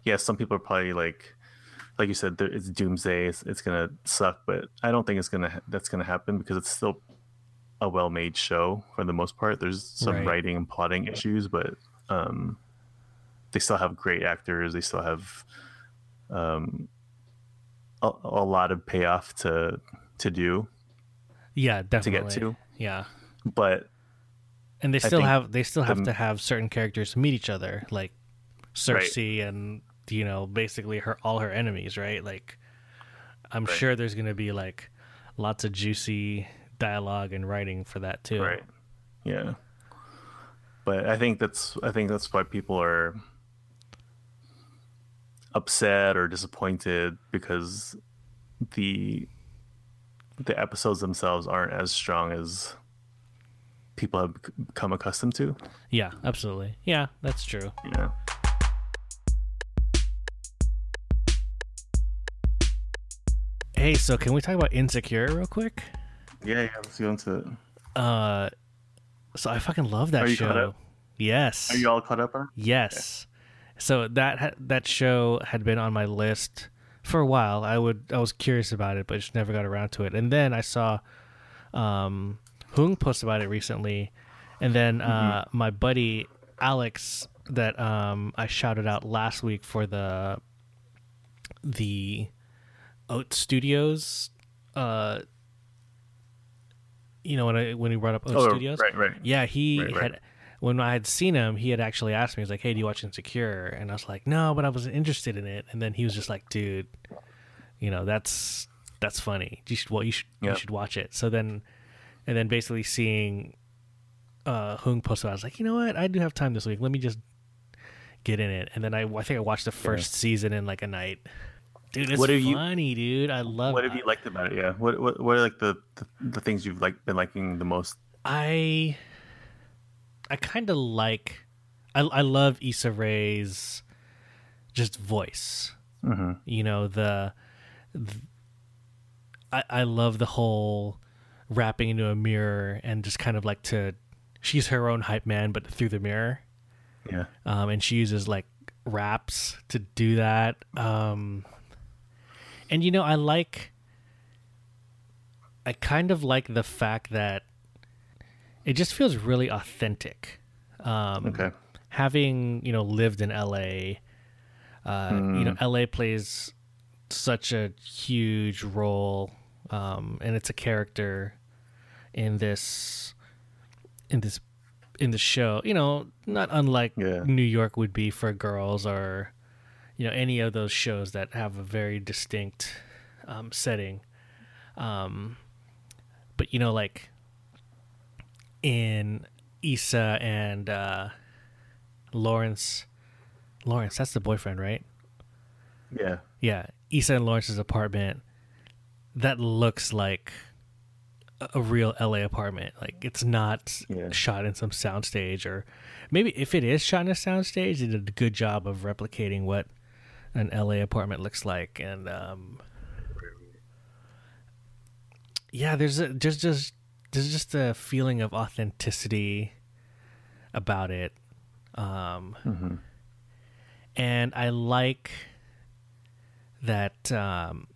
yes, some people are probably like, like you said, it's doomsday, it's, it's gonna suck, but I don't think it's gonna that's gonna happen because it's still a well-made show for the most part. There's some Right. writing and plotting issues, but um, they still have great actors. They still have um, a, a lot of payoff to to do yeah definitely. to get to, yeah but and they still have they still have the- to have certain characters meet each other like cersei and you know basically her all her enemies right like i'm Right. sure there's gonna be like lots of juicy dialogue and writing for that too Right. Yeah. But I think that's I think that's why people are upset or disappointed because the the episodes themselves aren't as strong as people have become accustomed to. Yeah, absolutely. Yeah, that's true. Yeah. Hey, so can we talk about Insecure real quick? Yeah, yeah. Let's go into it. Uh, so I fucking love that Are you caught show. up? Yes. Are you all caught up on? it? Yes. So that ha- that show had been on my list for a while. I would I was curious about it, but just never got around to it. And then I saw um Hung post about it recently, and then uh, my buddy Alex that um I shouted out last week for the the Oat Studios uh you know when I when he brought up Oat Oh, Studios right, right. yeah, he Right, right. had when I had seen him, he had actually asked me, he was like, Hey, do you watch Insecure? And I was like, No, but I wasn't interested in it. And then he was just like, Dude, you know, that's that's funny. You should well you should Yeah. you should watch it. So then and then basically seeing uh Hung post it, I was like, you know what, I do have time this week. Let me just get in it. And then I I think I watched the first season in like a night. Dude, it's What have you- funny, dude. I love What have you liked about it? Yeah. What what what are like the the, the things you've like been liking the most? I I kind of like I I love Issa Rae's just voice. Mm-hmm. You know the, th I I love the whole rapping into a mirror and just kind of like to she's her own hype man but through the mirror. Yeah. Um and she uses like raps to do that. Um and you know I like I kind of like the fact that it just feels really authentic. Um, Okay. Having you know lived in LA, uh, you know Hmm. LA plays such a huge role, um, and it's a character in this in this in the show. You know, not unlike Yeah. New York would be for girls or you know any of those shows that have a very distinct um, setting. Um, but you know, like in Issa and uh, Lawrence, Lawrence, that's the boyfriend, right? Yeah. Yeah, Issa and Lawrence's apartment. That looks like a- real LA apartment. Like it's not Yeah. shot in some soundstage, or maybe if it is shot in a soundstage, they did a good job of replicating what an LA apartment looks like. And um, yeah, there's a, just just there's just a feeling of authenticity about it. Um, Mm-hmm. and I like that um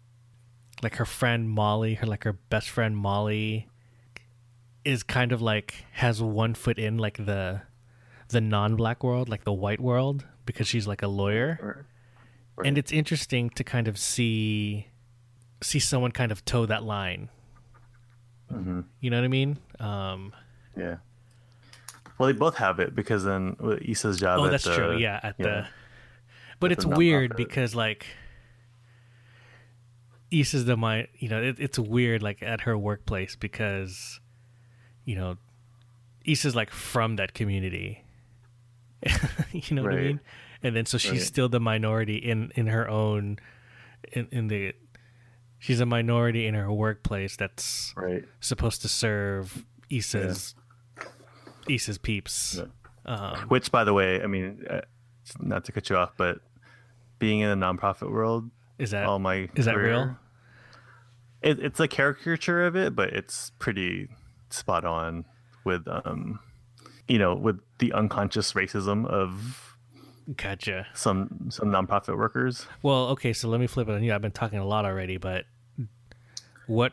like her friend Molly, her like her best friend Molly is kind of like has one foot in like the the non-black world, like the white world because she's like a lawyer. Right. And it's interesting to kind of see see someone kind of toe that line. Mm-hmm. You know what I mean? Um Yeah. Well, they both have it because then Issa's job. Oh, at that's the, true. Yeah, at the But At it's weird nonprofit. because like Issa's the my you know it, it's weird like at her workplace because you know Issa's like from that community. you know what I mean? And then so she's Right. still the minority in in her own in in the she's a minority in her workplace that's Right. supposed to serve Issa's Issa's peeps. Yeah. Um, Which, by the way, I mean, uh, not to cut you off, but being in the nonprofit world, is that all my is that real? It, it's a caricature of it, but it's pretty spot on with, um, you know, with the unconscious racism of Gotcha. some some nonprofit workers. Well, okay, so let me flip it on you. I've been talking a lot already, but what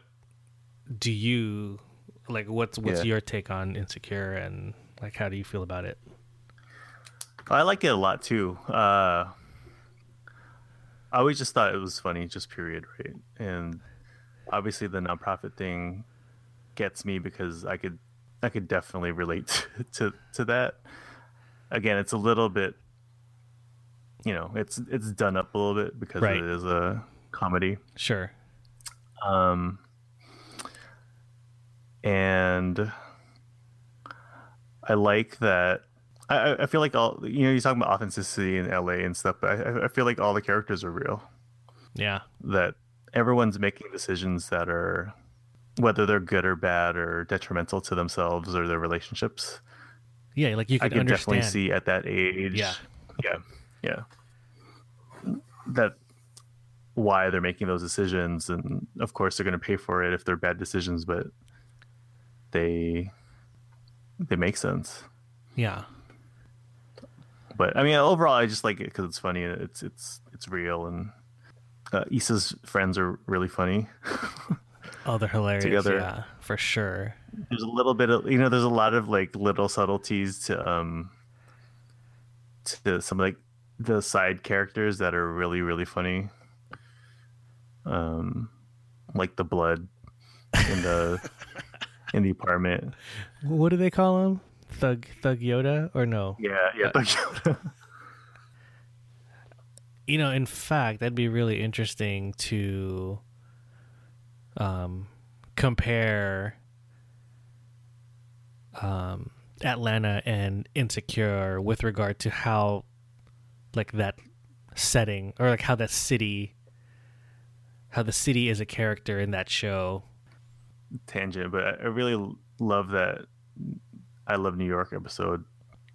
do you like? What's what's Yeah. your take on insecure and like how do you feel about it? I like it a lot too. Uh, I always just thought it was funny, just period, right? And obviously, the nonprofit thing gets me because I could, I could definitely relate to to that. Again, it's a little bit, you know, it's it's done up a little bit because Right. it is a comedy. Sure. Um, and I like that. I, I- feel like all you know, you're talking about authenticity in LA and stuff, but I, I feel like all the characters are real. Yeah. That everyone's making decisions that are whether they're good or bad or detrimental to themselves or their relationships. Yeah, like you I can can definitely see at that age. Yeah. yeah, yeah. That why they're making those decisions, and of course they're going to pay for it if they're bad decisions, but they they make sense. Yeah. But I mean, overall, I just like it because it's funny. It's it's it's real, and uh, Issa's friends are really funny. Oh, they're hilarious. Together. Yeah, for sure. there's a little bit of you know there's a lot of like little subtleties to um to some like the side characters that are really really funny um like the blood in the in the apartment What do they call him? Thug Thug Yoda or no? yeah yeah Thug Yoda. You know, in fact, that'd be really interesting to um, compare um, Atlanta and Insecure with regard to how, like, that setting or like how that city, how the city is a character in that show. tangent but I- really love that i love new york episode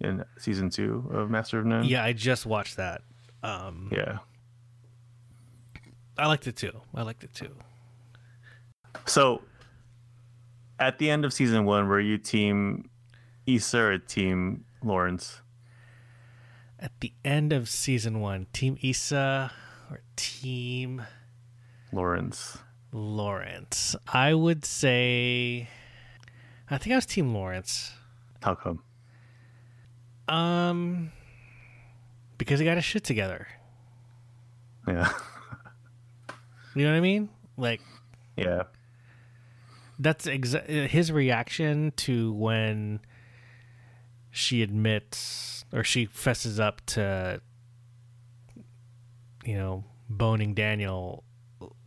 in season two of master of none Yeah, I just watched that. Um, yeah I liked it too. I liked it too. So, at the end of season one, were you team Issa or team Lawrence? At the end of season one, Team Issa or Team Lawrence. Lawrence. I would say I think I was Team Lawrence. How come? Um because he got his shit together. Yeah, You know what I mean? Like yeah, that's exa- his reaction to when she admits or she fesses up to you know boning Daniel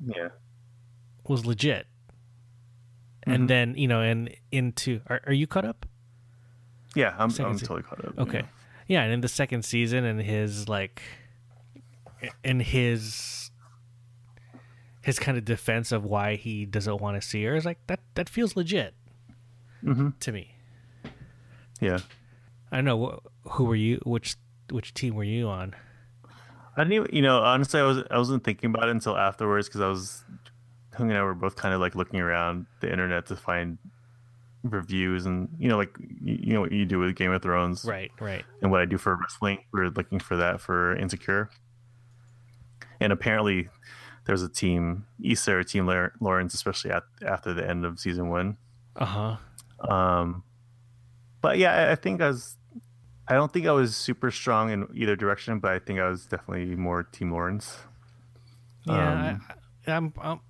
yeah. was legit. Mhm. And then, you know, and into are, are you caught up? Yeah, I'm, Second I'm se- totally caught up. Okay. yeah. Yeah, and in the second season and his like in his his kind of defense of why he doesn't want to see her is like that that feels legit Mhm. to me. Yeah. I don't know who were you which which team were you on? I didn't even, you know, honestly, I was I wasn't thinking about it until afterwards because I was Hung and I were both kind of like looking around the internet to find reviews and you know like you, you know what you do with Game of Thrones Right, right. and what I do for wrestling. We are looking for that for Insecure. And apparently, there's a team, Issa or Team Lawrence, especially at, after the end of season one. Uh-huh. Um, but yeah, I, I think I was. I don't think I was super strong in either direction, but I think I was definitely more Team Lawrence Yeah, Um, I, I'm, I'm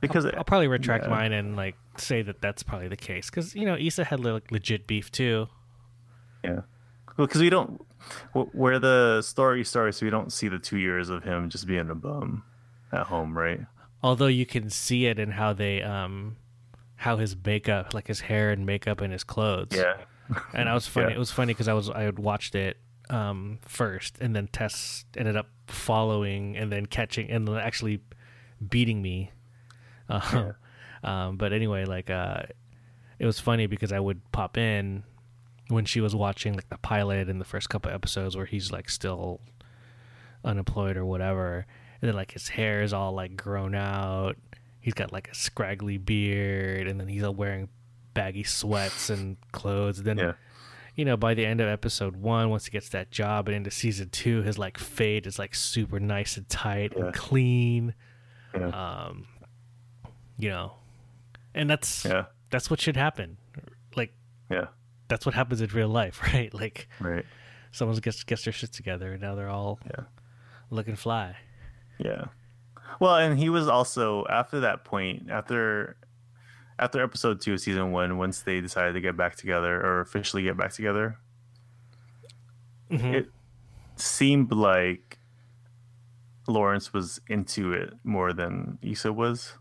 because I'll probably retract yeah. mine and like say that that's probably the case because you know Issa had like legit beef too. Yeah, because we don't where the story starts. We don't see the two years of him just being a bum at home, right? Although you can see it in how they um how his makeup, like his hair and makeup and his clothes. Yeah, And I was funny. Yeah. It was funny because I was I had watched it um first and then Tess ended up following and then catching and then actually beating me. Um, um, but anyway, like uh, it was funny because I would pop in when she was watching like the pilot and the first couple episodes where he's like still unemployed or whatever, and then like his hair is all like grown out. He's got like a scraggly beard, and then he's all wearing baggy sweats and clothes. And then yeah, you know, by the end of episode one, once he gets that job and into season two, his like fade is like super nice and tight Yeah. and clean. yeah, Um, you know, and that's yeah, that's what should happen. Like yeah. that's what happens in real life, right? Like Right. someone gets gets their shit together, and now they're all Yeah. looking fly. Yeah. Well, and he was also after that point, after after episode two of season one, once they decided to get back together or officially get back together, Mhm. it seemed like Lawrence was into it more than Issa was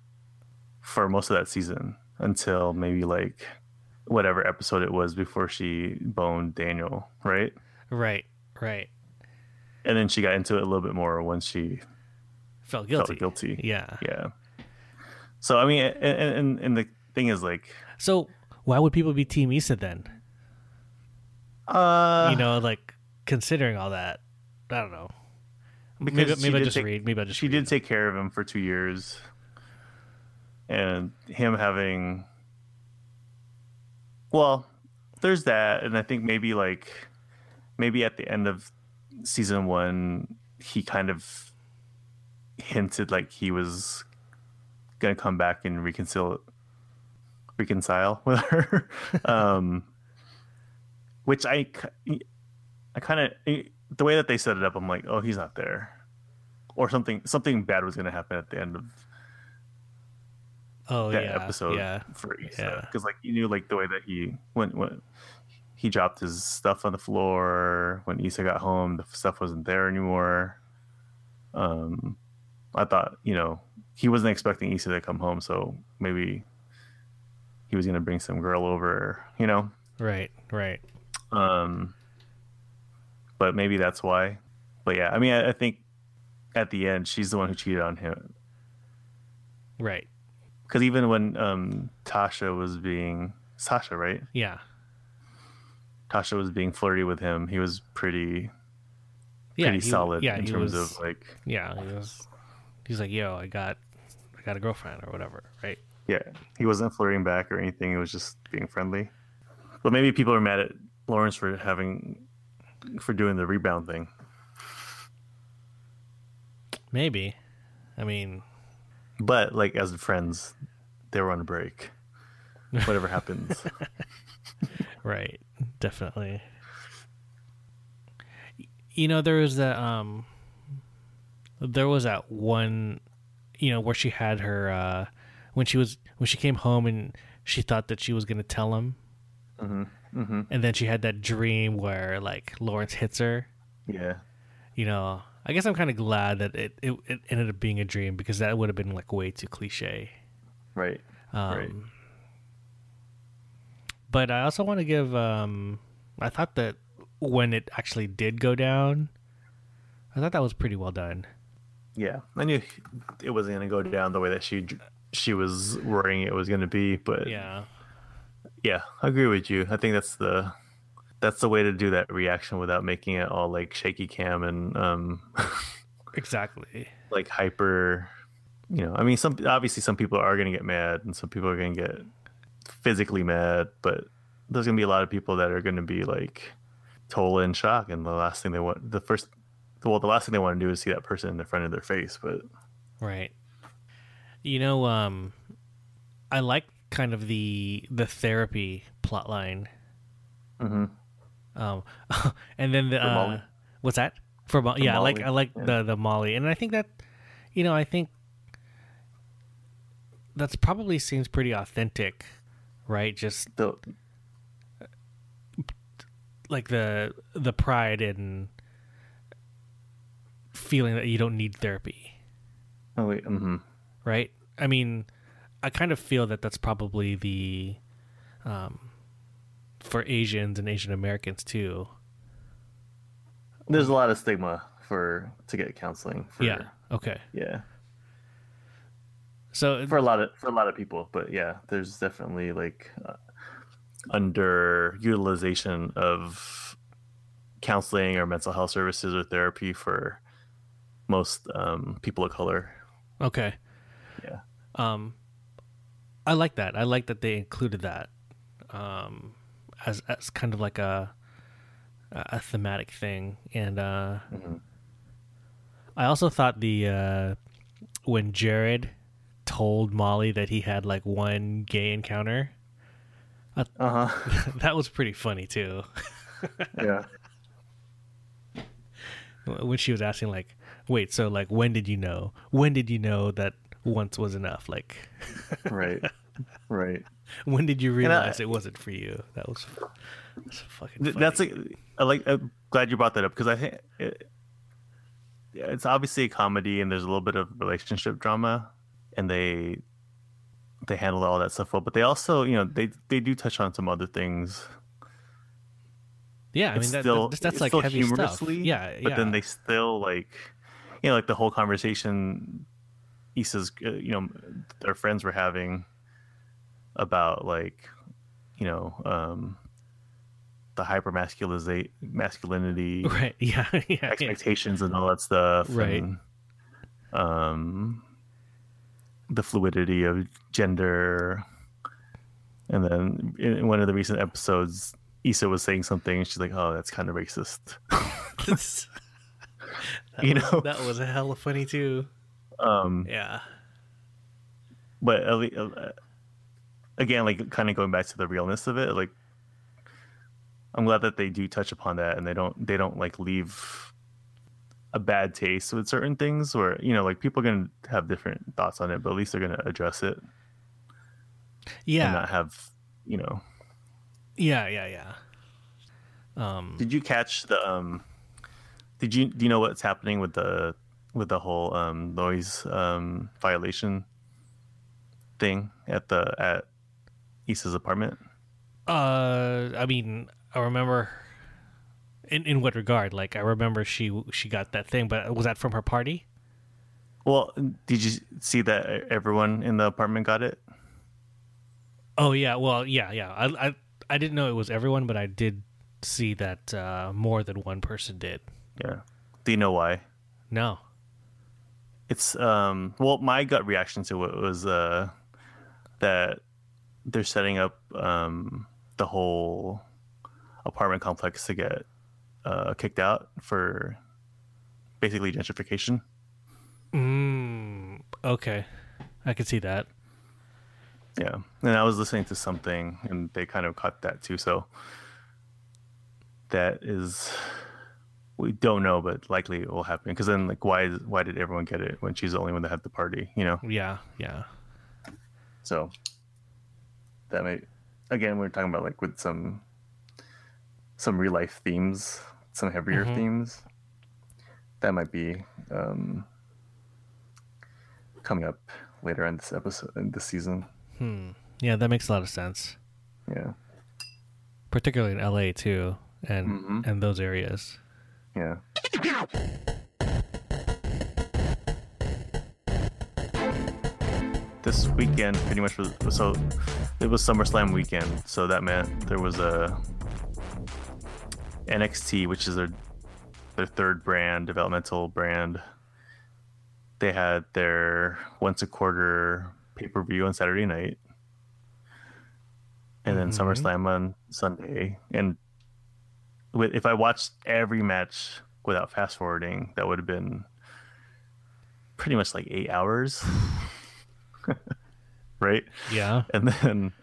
for most of that season until maybe like whatever episode it was before she boned Daniel, right? Right, right. And then she got into it a little bit more once she Felt guilty. felt guilty. Yeah. Yeah. So I mean, and, and and the thing is like, So why would people be Team Issa then? uh, you know, like considering all that, I don't know. because Maybe, maybe I just take- read. Maybe I just she read. did take care of him for two years, and him having, well, there's that, and I think maybe like, maybe at the end of season one, he kind of hinted like he was gonna come back and reconcile reconcile with her. Um which i i kind of the way that they set it up i'm like oh he's not there. Or something something bad was gonna happen at the end of Oh that yeah, episode yeah, for Yeah. Because like you knew like the way that he went when he dropped his stuff on the floor when Issa got home the stuff wasn't there anymore. Um I thought you know he wasn't expecting Issa to come home so maybe he was gonna bring some girl over you know right, right. um but maybe that's why but yeah I mean I, I think at the end she's the one who cheated on him Right. because even when um Tasha was being Sasha right Yeah. Tasha was being flirty with him, he was pretty Yeah. pretty he- solid Yeah. in terms was, of like Yeah. He was. He's like, yo, I got, I got a girlfriend or whatever. Right. Yeah, he wasn't flirting back or anything. It was just being friendly. But maybe people are mad at Lawrence for having for doing the rebound thing. Maybe. I mean, But like as friends, they were on a break. Whatever happens. right. Definitely. You know, there was that. Um. There was that one, you know, where she had her uh, when she was when she came home and she thought that she was gonna tell him, hmm hmm and then she had that dream where like Lawrence hits her. Yeah. you know, I guess I'm kind of glad that it, it, it ended up being a dream because that would have been like way too cliche. Right. Um, Right. But I also want to give. Um, I thought that when it actually did go down, I thought that was pretty well done. Yeah. I knew it wasn't gonna go down the way that she she was worrying it was gonna be, but Yeah, Yeah, I agree with you. I think that's the that's the way to do that reaction without making it all like shaky cam and um exactly. like hyper you know, I mean some obviously some people are going to get mad and some people are going to get physically mad, but there's going to be a lot of people that are going to be like total in shock and the last thing they want the first well the last thing they want to do is see that person in the front of their face, but Right. You know, um, I like kind of the the therapy plot line. mhm. Um, and then the uh, Molly? what's that for? Mo- yeah, I like I like yeah. the the Molly, and I think that you know I think that's probably seems pretty authentic, right? Just the like the the pride and feeling that you don't need therapy, oh wait, mhm. Right? I mean, I kind of feel that that's probably the um, for Asians and Asian Americans too. There's a lot of stigma for to get counseling for Yeah. Okay. yeah. So for a lot of for a lot of people but yeah there's definitely like uh, underutilization of counseling or mental health services or therapy for most um, people of color Okay. Um, I like that. I like that they included that, um, as as kind of like a a thematic thing, and uh, Mhm. I also thought the uh, when Jared told Molly that he had like one gay encounter, uh-huh that was pretty funny too. yeah when she was asking like, "Wait, so like when did you know? When did you know that once was enough? Like." right right When did you I- realize it wasn't for you? That was that's fucking. Funny. that's a, I like I'm glad you brought that up because I think it, yeah, it's obviously a comedy and there's a little bit of relationship drama and they they handle all that stuff well but they also you know they they do touch on some other things yeah. I mean, that, still that- that's like heavy stuff. humorously Yeah, but yeah. then they still like you know like the whole conversation Issa's, uh, you know, their friends were having about like, you know, um, the hyper masculinity, right? Yeah, yeah, expectations yeah. and all that stuff, right? And, um, the fluidity of gender, and then in one of the recent episodes, Issa was saying something. and she's like, "Oh, that's kind of racist." you was, know, that was a hell hella funny too. Um, yeah, but at uh, again, like kind of going back to the realness of it, like I'm glad that they do touch upon that and they don't they don't like leave a bad taste with certain things where you know like people are gonna have different thoughts on it, but at least they're gonna address it. Yeah, and not have you know. Yeah, yeah, yeah. Um, did you catch the um? Did you do you know what's happening with the with the whole um noise um violation thing at the at Issa's apartment? Uh, I mean, I remember. In in what regard? Like, I remember she she got that thing, but was that from her party? Well, did you see that everyone in the apartment got it? Oh yeah, well yeah yeah. I I I didn't know it was everyone, but I did see that uh, more than one person did. Yeah. Do you know why? No. It's um well my gut reaction to it was uh that they're setting up um the whole apartment complex to get uh, kicked out for basically gentrification. Mm, okay, I can see that. Yeah, and I was listening to something, and they kind of caught that too. So that is, we don't know, but likely it will happen. Because then, like, why why did everyone get it when she's the only one that had the party? You know? Yeah, yeah. So that may, again, we we're talking about like with some some real life themes, some heavier mm-hmm. themes. That might be um, coming up later in this episode in this season. Hmm. Yeah, that makes a lot of sense. Yeah. Particularly in LA too, and mm-hmm. and those areas. Yeah. This weekend pretty much was so it was SummerSlam weekend, so that meant there was a NXT, which is their their third brand, developmental brand. They had their once a quarter pay per view on Saturday night, and then mm-hmm. SummerSlam on Sunday. And with, if I watched every match without fast forwarding, that would have been pretty much like eight hours, right? Yeah. And then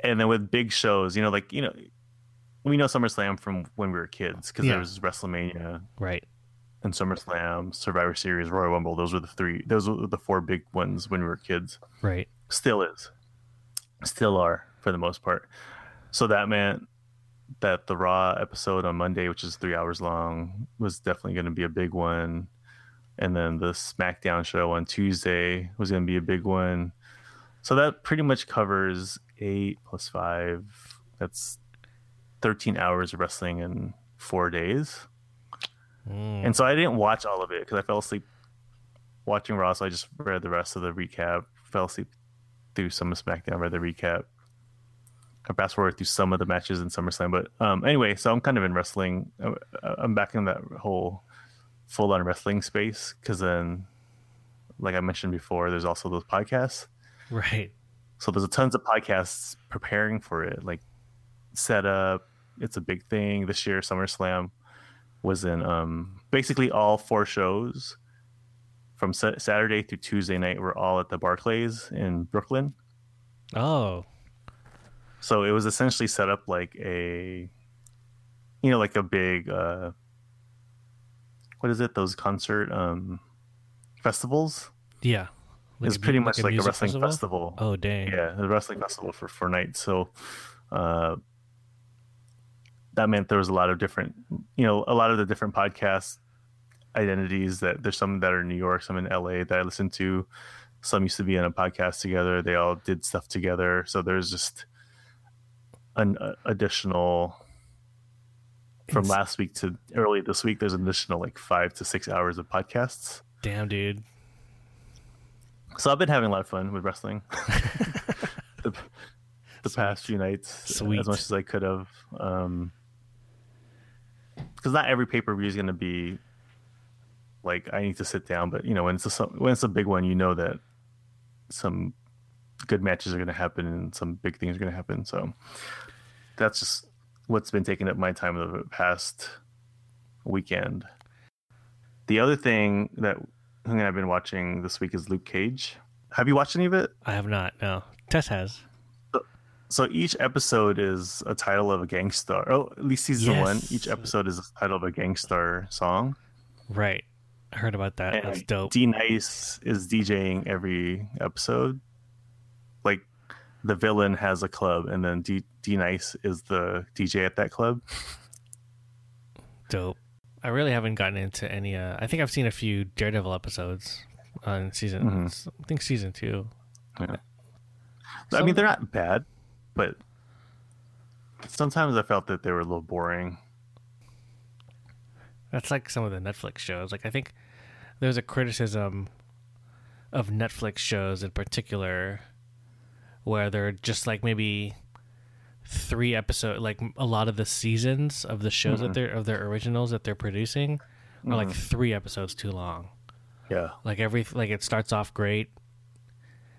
and then with big shows, you know, like you know, we know SummerSlam from when we were kids because yeah. there was WrestleMania, right? And SummerSlam, Survivor Series, Royal Rumble. Those were the three. Those were the four big ones when we were kids. Right. Still is. Still are for the most part. So that meant that the Raw episode on Monday, which is three hours long, was definitely going to be a big one. And then the SmackDown show on Tuesday was going to be a big one. So that pretty much covers eight plus five. That's 13 hours of wrestling in four days. Mm. And so I didn't watch all of it because I fell asleep watching Raw. So I just read the rest of the recap, fell asleep through some of SmackDown, read the recap. I fast forward through some of the matches in SummerSlam. But um, anyway, so I'm kind of in wrestling. Uh, I'm back in that whole full on wrestling space because then, like I mentioned before, there's also those podcasts. Right. So there's a tons of podcasts preparing for it, like setup. It's a big thing this year. SummerSlam was in um, basically all four shows from sa- Saturday through Tuesday night were all at the Barclays in Brooklyn. Oh. So it was essentially set up like a, you know, like a big, uh, what is it? Those concert um, festivals. Yeah. Like it's pretty much like, a, wrestling festival? festival? Oh dang! Yeah, the wrestling festival for four nights. So, uh, that meant there was a lot of different, you know, a lot of the different podcast identities that there's some that are in New York, some in LA that I listen to. Some used to be on a podcast together. They all did stuff together. So there's just an uh, additional from it's, last week to early this week. There's an additional like five to six hours of podcasts. Damn, dude. So I've been having a lot of fun with wrestling. the the past few nights, Sweet. as much as I could have. Um, because not every pay per view is going to be like I need to sit down, but you know when it's a when it's a big one, you know that some good matches are going to happen and some big things are going to happen. So that's just what's been taking up my time the past weekend. The other thing that thing I've been watching this week is Luke Cage. Have you watched any of it? I have not. No, Tess has. So each episode is a title of a Gang Starr. Oh, at least season Yes. one. Each episode is a title of a Gang Starr song. Right. I heard about that. That's dope. D Nice is DJing every episode. The villain has a club, and then D D Nice is the DJ at that club. dope. I really haven't gotten into any. Uh, I think I've seen a few Daredevil episodes on season. Mhm. I think season two. I mean, they're not bad, but sometimes I felt that they were a little boring. That's like some of the Netflix shows. Like I think there's a criticism of Netflix shows in particular where they're just like maybe three episode like a lot of the seasons of the shows that they're of their originals that they're producing are like three episodes too long. Yeah, Like every like it starts off great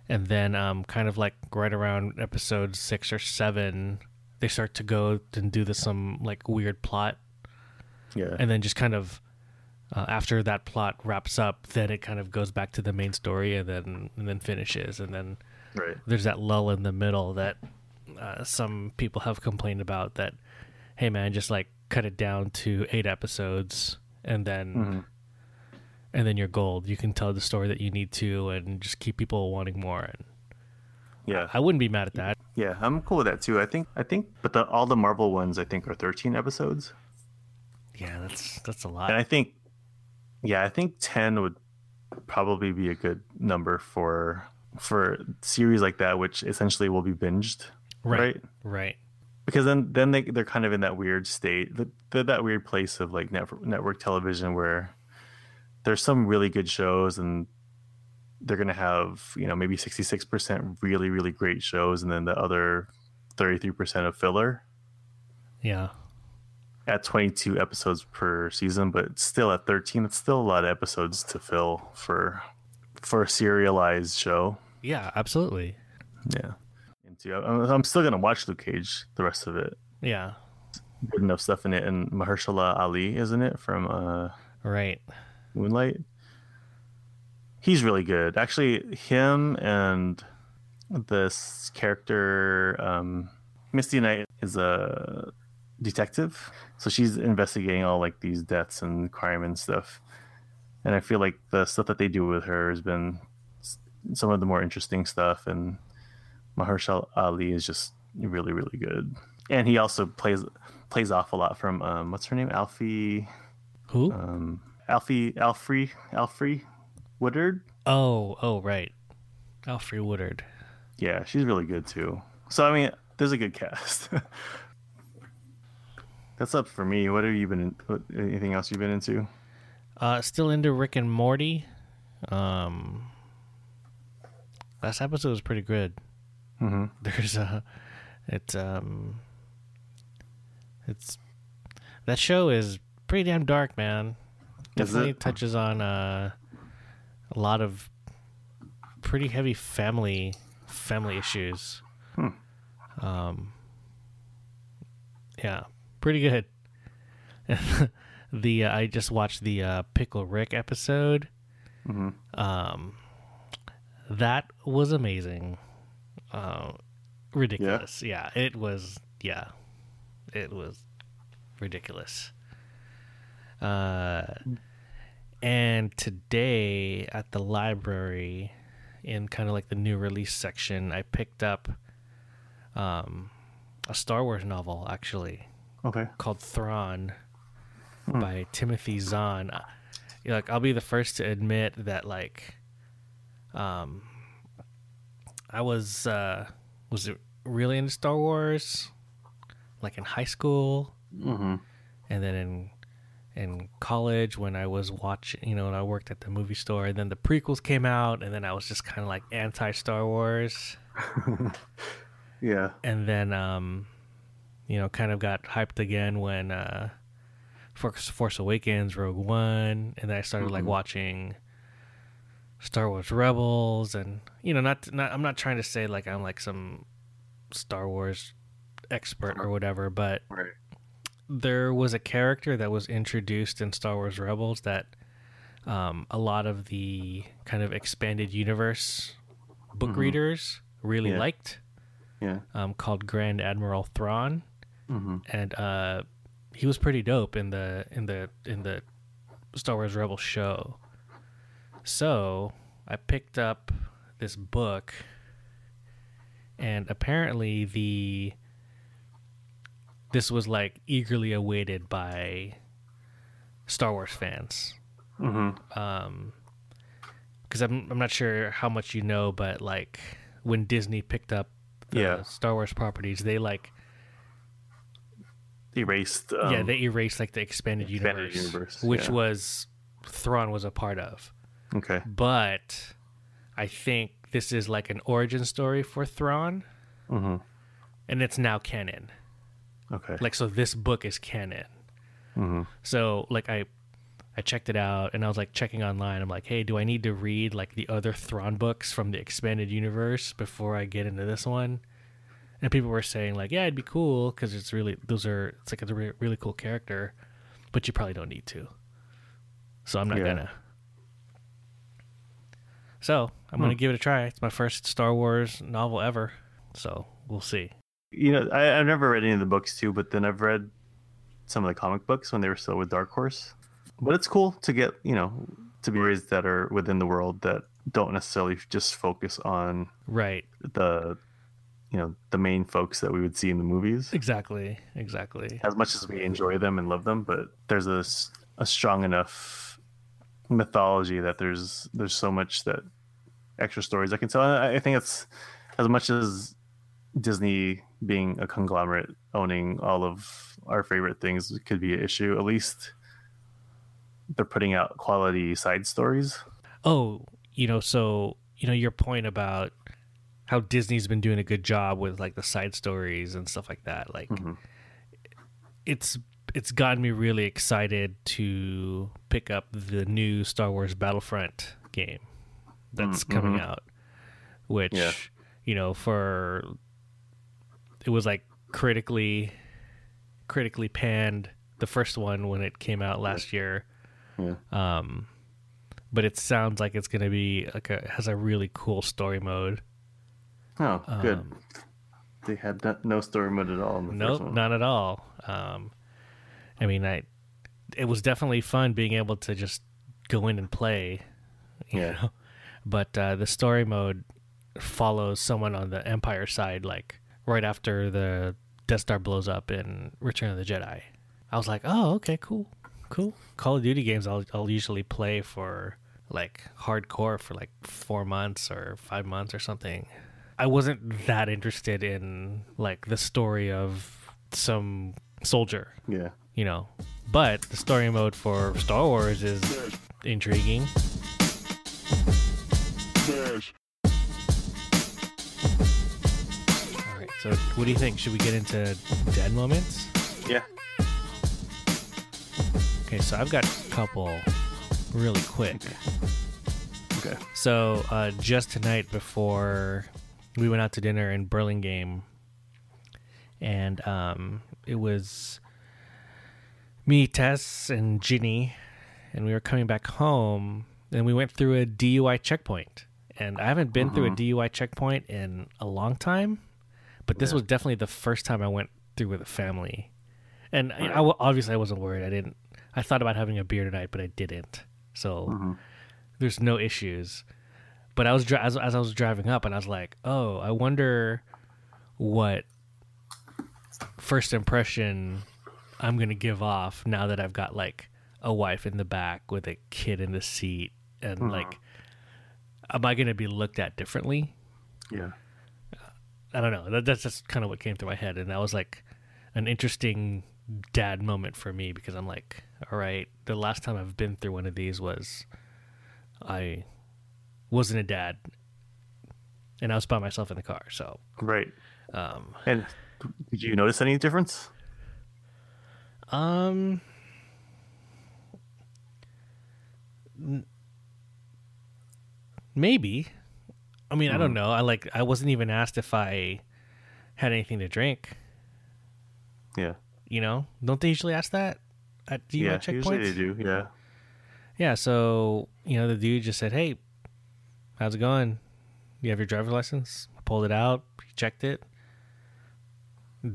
and then um kind of like right around episode 6 or 7 they start to go and do this some like weird plot. Yeah, and then just kind of uh, after that plot wraps up, then it kind of goes back to the main story, and then and then finishes, and then right. there's that lull in the middle that uh, some people have complained about. That hey man, just like cut it down to eight episodes, and then Mhm. and then you're gold. You can tell the story that you need to, and just keep people wanting more. And Yeah, I wouldn't be mad at that. yeah, I'm cool with that too. I think, I think, but the all the Marvel ones I think are 13 episodes. Yeah, that's that's a lot. And. I think, yeah, I think ten would probably be a good number for for series like that, which essentially will be binged, right? Right. Right. Because then then they they're kind of in that weird state, the, the, that weird place of like network network television where there's some really good shows and they're gonna have you know maybe sixty six percent really really great shows, and then the other thirty three percent of filler. Yeah. at 22 episodes per season, but still at 13, it's still a lot of episodes to fill for for a serialized show. Yeah. Absolutely. Yeah. Into I'm, still gonna watch Luke Cage the rest of it. Yeah. Good enough stuff in it, and Mahershala Ali, isn't it from uh, Right. Moonlight? He's really good. Actually, him and this character, um, Misty Knight, is a detective. So she's investigating all like these deaths and crime and stuff. And I feel like the stuff that they do with her has been some of the more interesting stuff. And Mahershala Ali is just really, really good. And he also plays plays off a lot from um, what's her name, Alfie, Who? um, Alfie, Alfrey, Alfre Woodard. Oh, oh, right. Alfred Woodard. Yeah, she's really good too. So I mean, there's a good cast. That's up for me. What have you been? What, anything else you've been into? Uh, still into Rick and Morty. Um, last episode was pretty good. Mm-hmm. There's a, it's um, it's that show is pretty damn dark, man. Definitely it? touches on uh, a lot of pretty heavy family family issues. Hmm. Um, yeah, pretty good. the uh, I just watched the uh, Pickle Rick episode. Mm-hmm. Um, that was amazing. Uh, ridiculous. Yeah. it was. Yeah, it was ridiculous. Uh, and today at the library, in kind of like the new release section, I picked up um, a Star Wars novel actually Okay. called Thrawn Hmm. by Timothy Zahn. Uh, Like I'll be the first to admit that like um I was uh was really into Star Wars like in high school Mm-hmm. and then in in college when I was watching, you know, when I worked at the movie store, and then the prequels came out, and then I was just kind of like anti Star Wars, yeah. and then, um, you know, kind of got hyped again when uh, Force, Force Awakens, Rogue One, and then I started like Mhm. watching Star Wars Rebels, and you know, not not I'm not trying to say like I'm like some Star Wars expert or whatever, but Right. there was a character that was introduced in Star Wars Rebels that um, a lot of the kind of expanded universe book Mhm. readers really Yeah. liked, Yeah. um, called Grand Admiral Thrawn, Mm-hmm. and uh, he was pretty dope in the in the in the Star Wars Rebels show. So I picked up this book, and apparently the this was like eagerly awaited by Star Wars fans. Mm-hmm. Um, because I'm I'm not sure how much you know, but like when Disney picked up the Yeah. Star Wars properties, they like Erased. Um, yeah they erased like the expanded, expanded universe, universe, which yeah. was Thrawn was a part of. Okay. But I think this is like an origin story for Thrawn, Mm-hmm. and it's now canon. Okay. Like so, this book is canon. mm-hmm. So like I I checked it out and I was like checking online. I'm like, hey, do I need to read like the other Thrawn books from the expanded universe before I get into this one? And people were saying like, yeah, it'd be cool because it's really those are it's like a re- really cool character, but you probably don't need to. So I'm not Yeah. gonna. So I'm gonna Hmm. give it a try. It's my first Star Wars novel ever, so we'll see. You know, I, I've never read any of the books too, but then I've read some of the comic books when they were still with Dark Horse. But it's cool to get, you know, to be raised that are within the world that don't necessarily just focus on Right. the, you know, the main folks that we would see in the movies. Exactly. Exactly. As much as we enjoy them and love them, but there's a, a strong enough mythology that there's there's so much that extra stories I can tell. I, I think it's as much as Disney being a conglomerate owning all of our favorite things could be an issue. At least they're putting out quality side stories. Oh, you know, so you know your point about how Disney's been doing a good job with like the side stories and stuff like that. Like Mhm. it's it's gotten me really excited to pick up the new Star Wars Battlefront game that's Mm, coming mhm. out, which Yeah. you know for it was like critically critically panned the first one when it came out last year. Yeah. Um, but it sounds like it's going to be like a has a really cool story mode. Oh, good. Um, They had no- no story mode at all in the first Nope, not at all. Um, I mean, I it was definitely fun being able to just go in and play. You Yeah. know? But uh, the story mode follows someone on the Empire side, like right after the Death Star blows up in Return of the Jedi. I was like, oh, okay, cool, cool. Call of Duty games, I'll I'll usually play for like hardcore for like four months or five months or something. I wasn't that interested in like the story of some soldier, Yeah. you know. But the story mode for Star Wars is intriguing. All right, so what do you think? Should we get into Dad Moments? Yeah. Okay, so I've got a couple really quick. Okay. So uh, just tonight before we went out to dinner in Burlingame, and um, it was me, Tess, and Ginny, and we were coming back home, and we went through a DUI checkpoint. And I haven't been through a DUI checkpoint in a long time, but this Yeah. was definitely the first time I went through with a family. And I- Right. I w obviously I wasn't worried. I didn't. I thought about having a beer tonight, but I didn't. So Mhm. there's no issues. But I was dri- as, as I was driving up, and I was like, "Oh, I wonder what first impression I'm gonna give off now that I've got like a wife in the back with a kid in the seat, and Mhm. like, am I gonna be looked at differently? Yeah. I don't know. That, that's just kind of what came through my head, and that was like an interesting dad moment for me because I'm like, all right, the last time I've been through one of these was I wasn't a dad and I was by myself in the car. So, Right. um, And did you notice any difference? um, n- maybe. I mean, I don't Mhm. know. I like, I wasn't even asked if I had anything to drink. Yeah. You know, don't they usually ask that at DUI yeah. checkpoints? Usually they do. Yeah. Yeah, so you know the dude just said, "Hey, how's it going? You have your driver's license?" I pulled it out, he checked it,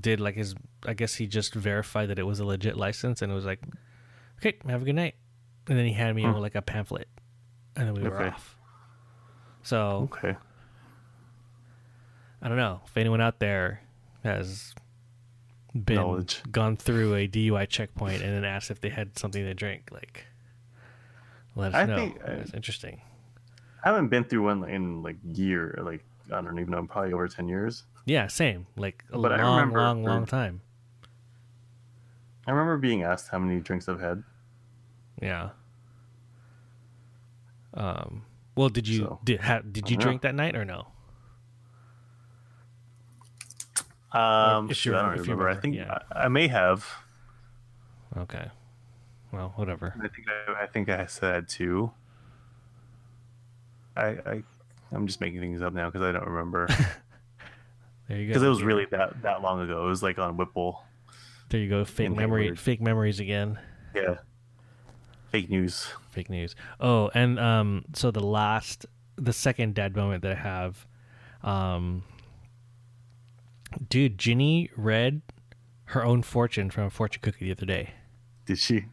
did like his. I guess he just verified that it was a legit license, and it was like, "Okay, have a good night." And then he handed me Hmm. like a pamphlet, and then we were off. So Okay. I don't know if anyone out there has been Knowledge. gone through a DUI checkpoint and then asked if they had something to drink, like. Let us I know. think, uh, It's interesting. I haven't been through one in like year, like I don't even know, probably over ten years. Yeah, same. Like a But I long, remember long, long time. I remember being asked how many drinks I've had. Yeah. Um. Well, did you So, did ha, did you don't know. drink that night or no? Um, if you I don't remember- remember. I think yeah. I, I may have. Okay. Well, whatever. I think I, I think I said two. I, I I'm just making things up now because I don't remember There you go. because it was really that that long ago. It was like on Whipple. There you go. Fake memory. Hayward. Fake memories again. Yeah. Fake news. Fake news. Oh, and um. So the last, the second dad moment that I have, um. Dude, Ginny read her own fortune from a fortune cookie the other day. Did she?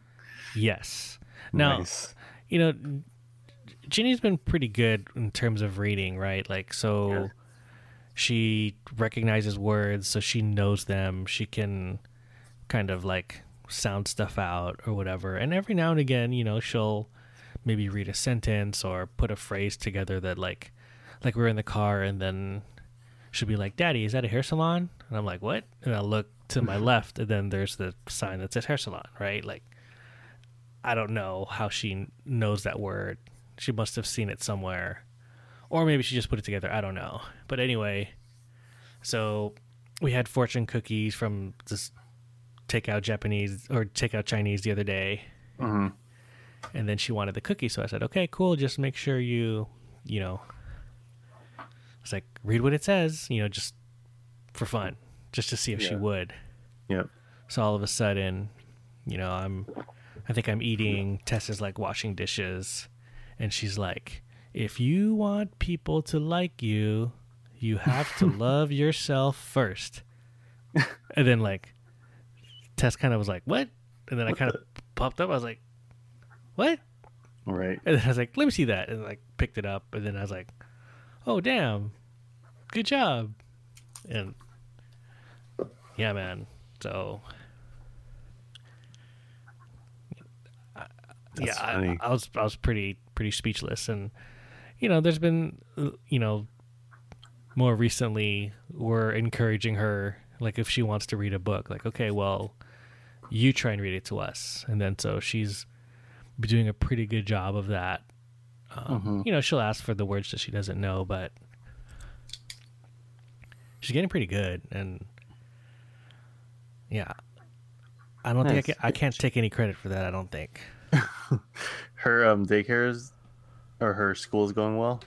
Yes. Now, nice. you know, Ginny's been pretty good in terms of reading, right? Like, so Yeah. she recognizes words, so she knows them. She can kind of like sound stuff out or whatever. And every now and again, you know, she'll maybe read a sentence or put a phrase together that, like, like we're in the car and then she'll be like, Daddy, is that a hair salon? And I'm like, What? And I'll look to my left and then there's the sign that says hair salon, right? Like, I don't know how she knows that word. She must have seen it somewhere. Or maybe she just put it together. I don't know. But anyway, so we had fortune cookies from this takeout Japanese or takeout Chinese the other day. hmm And then she wanted the cookie. So I said, okay, cool. Just make sure you, you know, it's like, read what it says, you know, just for fun, just to see if she would. Yep. So all of a sudden, you know, I'm, I think I'm eating. Tessa's like washing dishes, and she's like, "If you want people to like you, you have to love yourself first. And then like, Tess kind of was like, "What?" And then I kind of popped up. I was like, "What?" Right. And then I was like, "Let me see that," and like picked it up. And then I was like, "Oh damn, good job!" And yeah, man. So yeah, I. I was I was pretty pretty speechless, and you know, there's been you know more recently we're encouraging her like if she wants to read a book, like okay, well, you try and read it to us, and then so she's doing a pretty good job of that. Um, Mhm. You know, she'll ask for the words that she doesn't know, but she's getting pretty good, and yeah, I don't think I can. I can't take any credit for that. I don't think. Her um daycare's or her school is going well.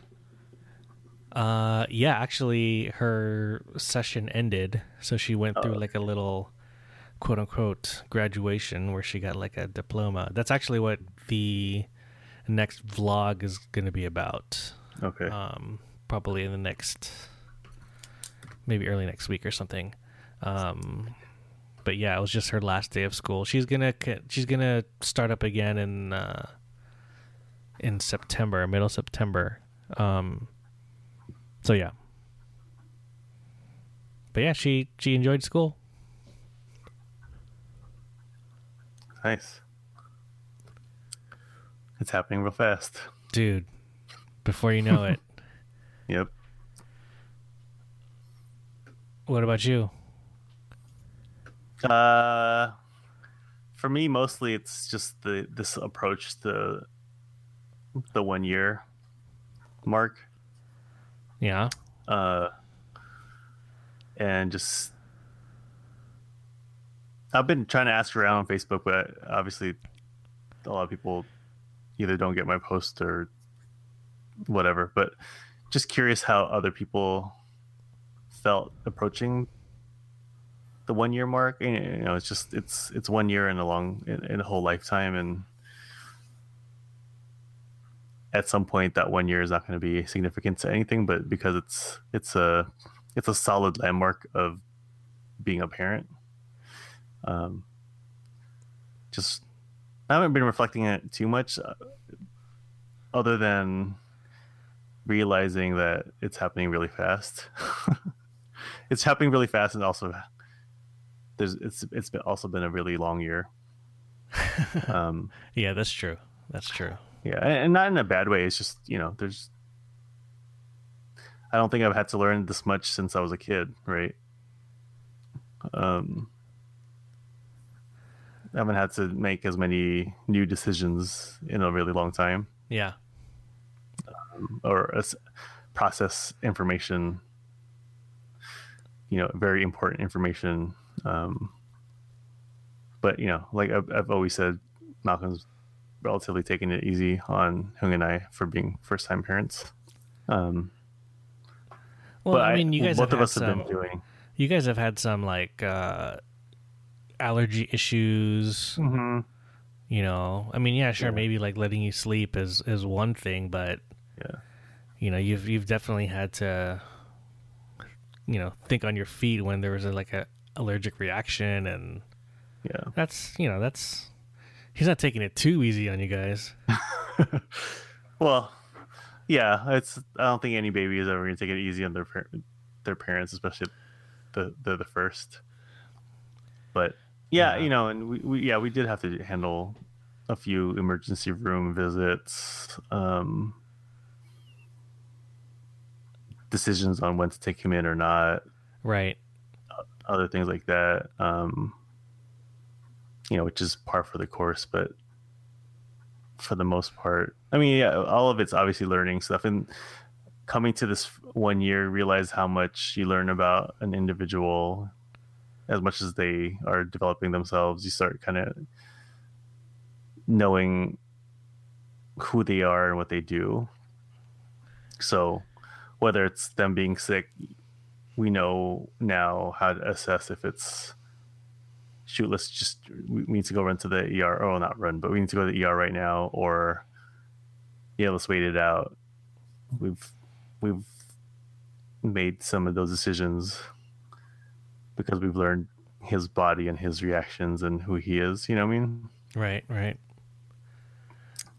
Uh, yeah, actually, her session ended, so she went through Oh. like a little quote unquote graduation where she got like a diploma. That's actually what the next vlog is going to be about. Okay. Um, probably in the next, maybe early next week or something. Um, but yeah, it was just her last day of school. She's gonna she's gonna start up again in uh, in September, middle September. Um, so yeah, but yeah, she she enjoyed school. nice. It's happening real fast. dude. Before you know it, Yep. what about you? Uh, for me, mostly it's just the this approach to the one year mark. Yeah. Uh, and just I've been trying to ask around on Facebook, but obviously a lot of people either don't get my post or whatever. But just curious how other people felt approaching the one year mark. You know, it's just it's it's one year in a long in, in a whole lifetime, and at some point that one year is not going to be significant to anything. But because it's it's a it's a solid landmark of being a parent. Um, just I haven't been reflecting on it too much, uh, other than realizing that it's happening really fast. it's happening really fast, and also there's it's it's been also been a really long year. um, yeah, that's true. That's true. Yeah, and not in a bad way. It's just you know, there's. I don't think I've had to learn this much since I was a kid, right? Um, I haven't had to make as many new decisions in a really long time. Yeah. Um, or process information, you know, very important information. Um, but you know, like I've, I've always said, Malcolm's relatively taking it easy on Hung and I for being first time parents. Um, well, I mean, you guys both of us some, have been doing. You guys have had some like uh, allergy issues. Mm-hmm. You know, I mean, yeah, sure, yeah. maybe like letting you sleep is is one thing, but yeah, you know, you've you've definitely had to, you know, think on your feet when there was a, like a allergic reaction, and yeah, that's you know that's he's not taking it too easy on you guys. well, yeah, it's I don't think any baby is ever going to take it easy on their their parents, especially the the, the first. But yeah, yeah, you know, and we, we yeah we did have to handle a few emergency room visits, um, decisions on when to take him in or not, right? Other things like that, um, you know, which is par for the course, but for the most part, I mean, yeah, all of it's obviously learning stuff and coming to this one year, realize how much you learn about an individual as much as they are developing themselves, you start kind of knowing who they are and what they do. So, whether it's them being sick, we know now how to assess if it's shoot. Let's just we need to go run to the ER. Oh, not run, but we need to go to the ER right now, or yeah, let's wait it out. We've we've made some of those decisions because we've learned his body and his reactions and who he is. You know what I mean? Right, right.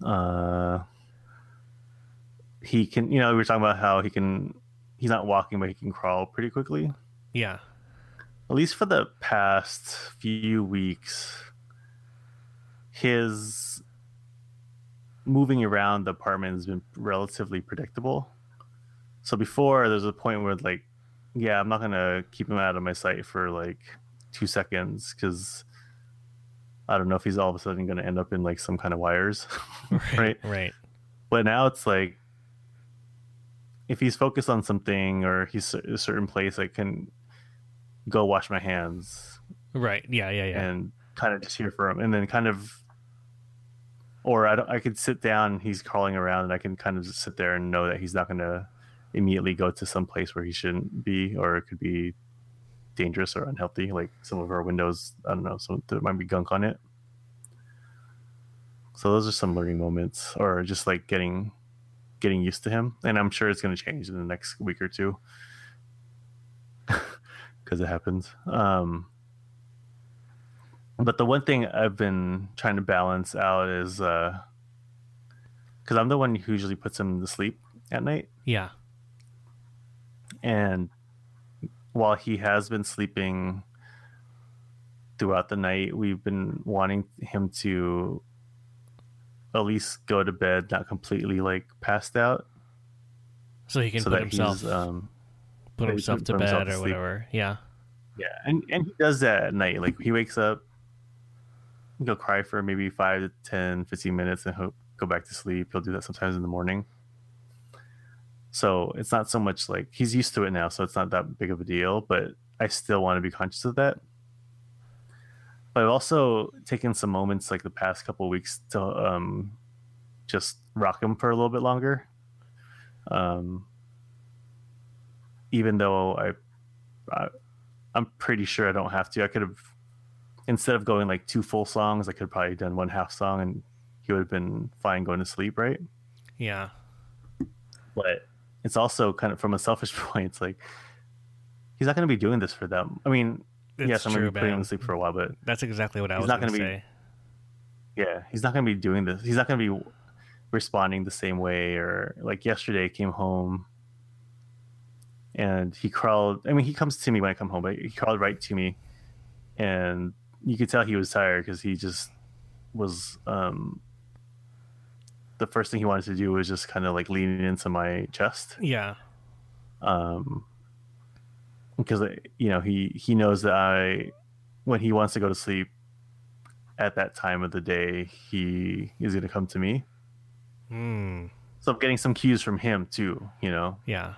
Uh, he can. You know, we were talking about how he can. He's not walking, but he can crawl pretty quickly. Yeah. At least for the past few weeks, his moving around the apartment has been relatively predictable. So before there's a point where like yeah, I'm not gonna keep him out of my sight for like two seconds because I don't know if he's all of a sudden gonna end up in like some kind of wires, right? right? Right. But now it's like if he's focused on something or he's a certain place, I can go wash my hands. Right. Yeah. Yeah. Yeah. And kind of just hear for him, and then kind of, or I, I could sit down. He's crawling around, and I can kind of just sit there and know that he's not gonna immediately go to some place where he shouldn't be, or it could be dangerous or unhealthy. Like some of our windows, I don't know, some there might be gunk on it. So those are some learning moments, or just like getting getting used to him. And I'm sure it's going to change in the next week or two because it happens. Um, but the one thing I've been trying to balance out is because uh, I'm the one who usually puts him to sleep at night. Yeah. And while he has been sleeping throughout the night, we've been wanting him to at least go to bed, not completely like passed out. So he can so put himself um, put himself to bed to or whatever. Yeah. Yeah, and and he does that at night. Like he wakes up, he'll cry for maybe 5 to 10 15 minutes and he'll go back to sleep he'll do that sometimes in the morning so it's not so much like he's used to it now so it's not that big of a deal but i still want to be conscious of that but i've also taken some moments like the past couple weeks to um just rock him for a little bit longer um even though i, I i'm pretty sure i don't have to i could have instead of going like two full songs, I could have probably done one half song and he would have been fine going to sleep, right? Yeah. But it's also kind of from a selfish point, it's like he's not going to be doing this for them. I mean, It's yes, I'm going to be putting him to sleep for a while, but That's exactly what I was not going to gonna be- yeah, he's not going to be doing this. He's not going to be responding the same way. Or like yesterday, I came home and he crawled. I mean, he comes to me when I come home, but he crawled right to me, and you could tell he was tired because he just was. um The first thing he wanted to do was just kind of like leaning into my chest. Yeah. um because you know he he knows that i when he wants to go to sleep at that time of the day he is going to come to me Hmm. so i'm getting some cues from him too you know Yeah.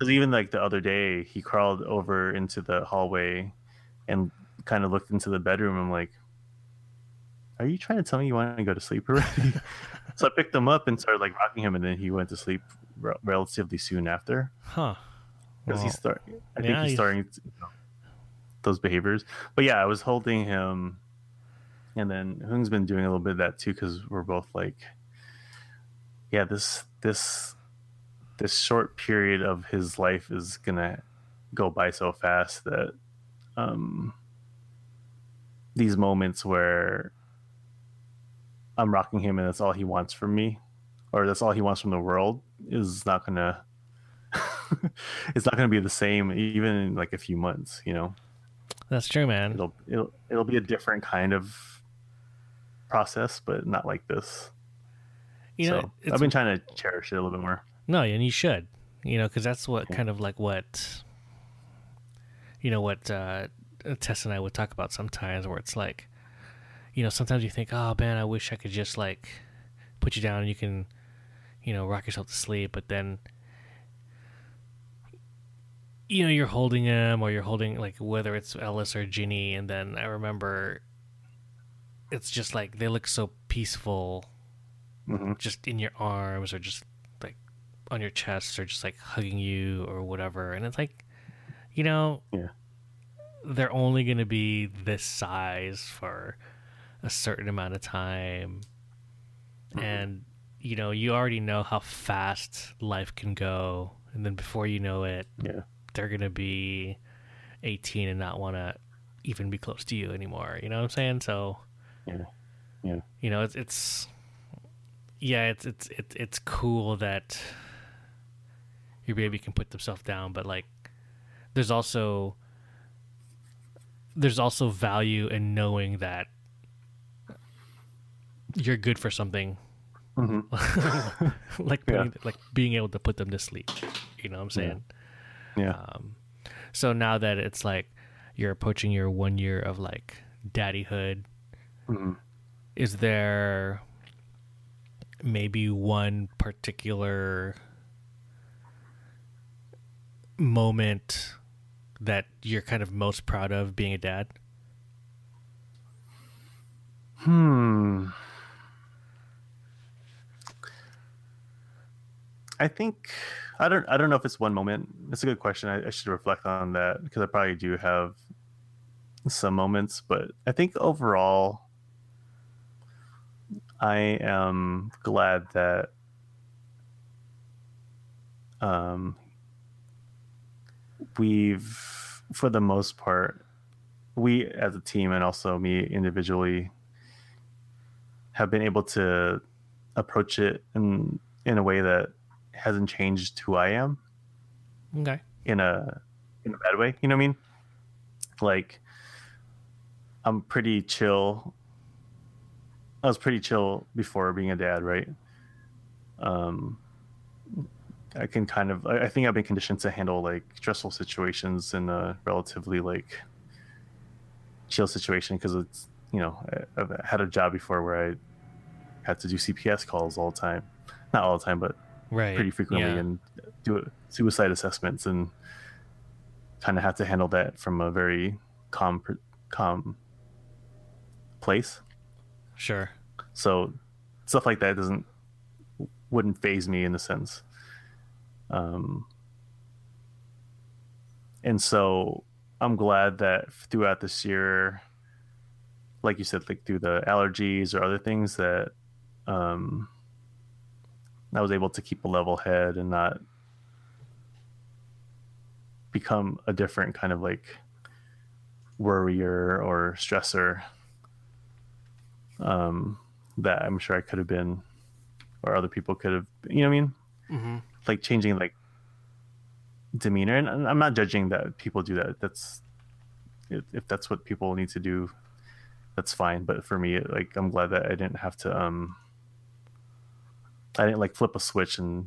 Because even like the other day he crawled over into the hallway and kind of looked into the bedroom i'm like are you trying to tell me you want to go to sleep already so i picked him up and started like rocking him and then he went to sleep re- relatively soon after Huh. because Well, he's start. I think yeah, he's he's- starting to, you know, those behaviors. But yeah, I was holding him, and then Hung's been doing a little bit of that too because we're both like, yeah, this this this short period of his life is gonna go by so fast that um these moments where I'm rocking him and that's all he wants from me, or that's all he wants from the world, is not gonna it's not going to be the same even in like a few months you know? That's true, man. it'll it'll, it'll be a different kind of process but not like this. You know, it's, i've been trying to cherish it a little bit more no, and you should. You know, because that's what kind of like what, you know, what uh, Tess and I would talk about sometimes, where it's like, you know, sometimes you think, oh man, I wish I could just like put you down and you can, you know, rock yourself to sleep, but then. You know, you're holding him, or you're holding like whether it's Ellis or Ginny, and then I remember, it's just like they look so peaceful hmm just in your arms or just on your chest or just like hugging you or whatever and it's like you know Yeah. they're only going to be this size for a certain amount of time Mhm. and you know you already know how fast life can go and then before you know it yeah they're going to be 18 and not want to even be close to you anymore you know what i'm saying so Yeah. Yeah. you know it's it's yeah it's it's it's, it's cool that your baby can put themselves down but like there's also there's also value in knowing that you're good for something. Hmm like Yeah. like being able to put them to sleep you know what i'm saying? Yeah. Um, so now that it's like you're approaching your one year of like daddyhood, hmm is there maybe one particular moment that you're kind of most proud of being a dad? Hmm. I think I don't I don't know if it's one moment. It's a good question. I, I should reflect on that because I probably do have some moments, but I think overall I am glad that um we've for the most part we as a team and also me individually have been able to approach it in in a way that hasn't changed who I am Okay. in a in a bad way. You know what I mean? Like I'm pretty chill. I was pretty chill before being a dad, right? Um I can kind of I I think I've been conditioned to handle like stressful situations in a relatively like chill situation because it's you know, I- I've had a job before where I had to do CPS calls all the time, not all the time, but right pretty frequently, yeah. and do suicide assessments, and kind of have to handle that from a very calm, calm place. sure So stuff like that doesn't wouldn't phase me in a sense. Um, and so I'm glad that throughout this year, like you said, like through the allergies or other things that um, I was able to keep a level head and not become a different kind of like worrier or stressor um, that I'm sure I could have been, or other people could have. You know what I mean? mm-hmm. Like changing like demeanor, and I'm not judging that people do that. That's if, if that's what people need to do, that's fine. But for me, like I'm glad that I didn't have to. um I didn't like flip a switch and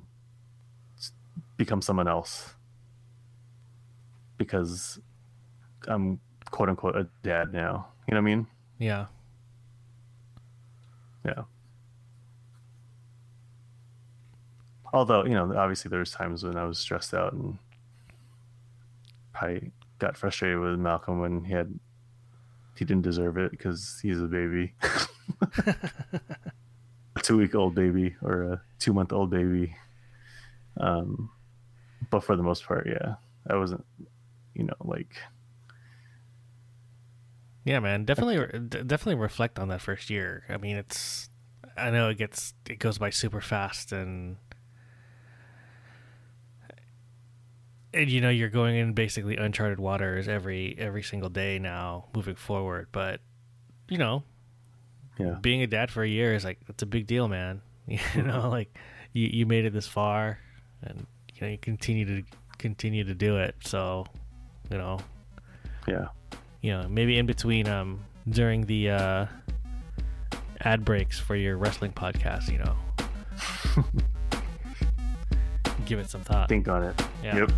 become someone else because I'm quote unquote a dad now. You know what I mean? yeah Yeah. Although, you know, obviously there was times when I was stressed out and I got frustrated with Malcolm when he had he didn't deserve it because he's a baby. a two week old baby or a two month old baby. Um but for the most part, yeah. I wasn't you know, like Yeah, man, definitely, definitely reflect on that first year. I mean, it's, I know it gets, it goes by super fast, and, and you know, you're going in basically uncharted waters every every single day now, moving forward. But, you know, yeah. being a dad for a year is like it's a big deal, man. You know, like you you made it this far, and you know you continue to continue to do it. So, you know, Yeah. you know, maybe in between um during the uh ad breaks for your wrestling podcast, you know. Give it some thought. Think on it. Yeah. Yep.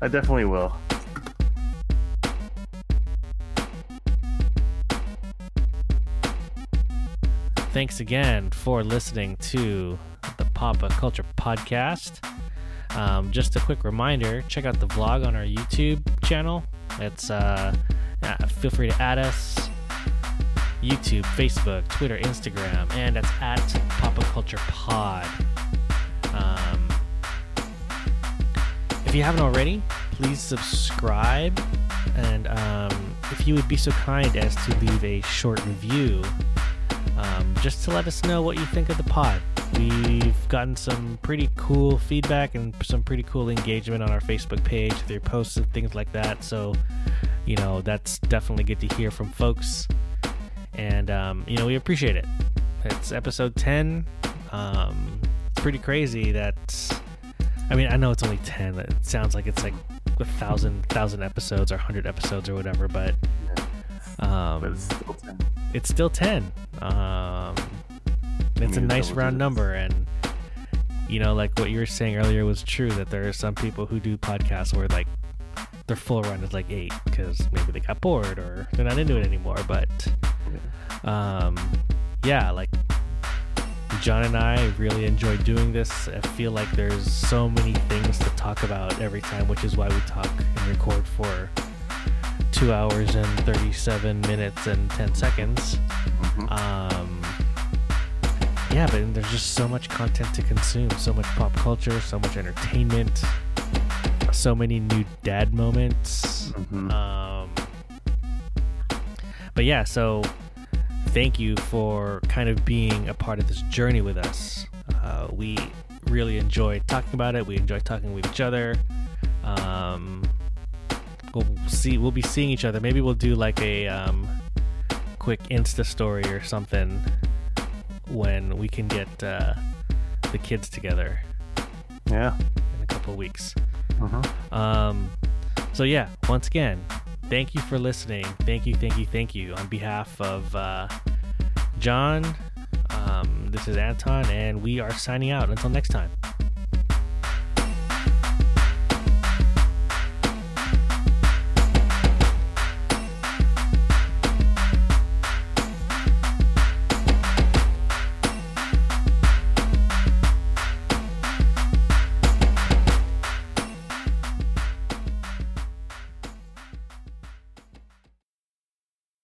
I definitely will. Thanks again for listening to the Papa Culture Podcast. Um, just a quick reminder check out the vlog on our YouTube channel. It's uh, feel free to add us YouTube, Facebook, Twitter, Instagram, and that's at Papa Culture Pod. You haven't already, please subscribe. And um, if you would be so kind as to leave a short review um, just to let us know what you think of the pod. We've gotten some pretty cool feedback and some pretty cool engagement on our Facebook page through posts and things like that. So, you know, that's definitely good to hear from folks. And, um, you know, we appreciate it. It's episode 10. Um, it's pretty crazy that, I mean, I know it's only 10. It sounds like it's like a thousand, thousand episodes or hundred episodes or whatever, but, um, But it's still 10. it's still 10 um it's a nice round digits. number and you know like what you were saying earlier was true that there are some people who do podcasts where like their full run is like eight because maybe they got bored or they're not into it anymore but um yeah like john and i really enjoy doing this i feel like there's so many things to talk about every time which is why we talk and record for two hours and 37 minutes and 10 seconds Mhm. um, yeah, but there's just so much content to consume, so much pop culture, so much entertainment, so many new dad moments. Mhm. Um, but yeah, so thank you for kind of being a part of this journey with us. Uh, we really enjoy talking about it. We enjoy talking with each other. Um, we'll see. We'll be seeing each other. Maybe we'll do like a um, quick Insta story or something when we can get uh, the kids together Yeah. in a couple of weeks. Uh-huh. Um, so yeah, once again, thank you for listening. Thank you, thank you, thank you. On behalf of uh, John, um, this is Anton, and we are signing out. Until next time.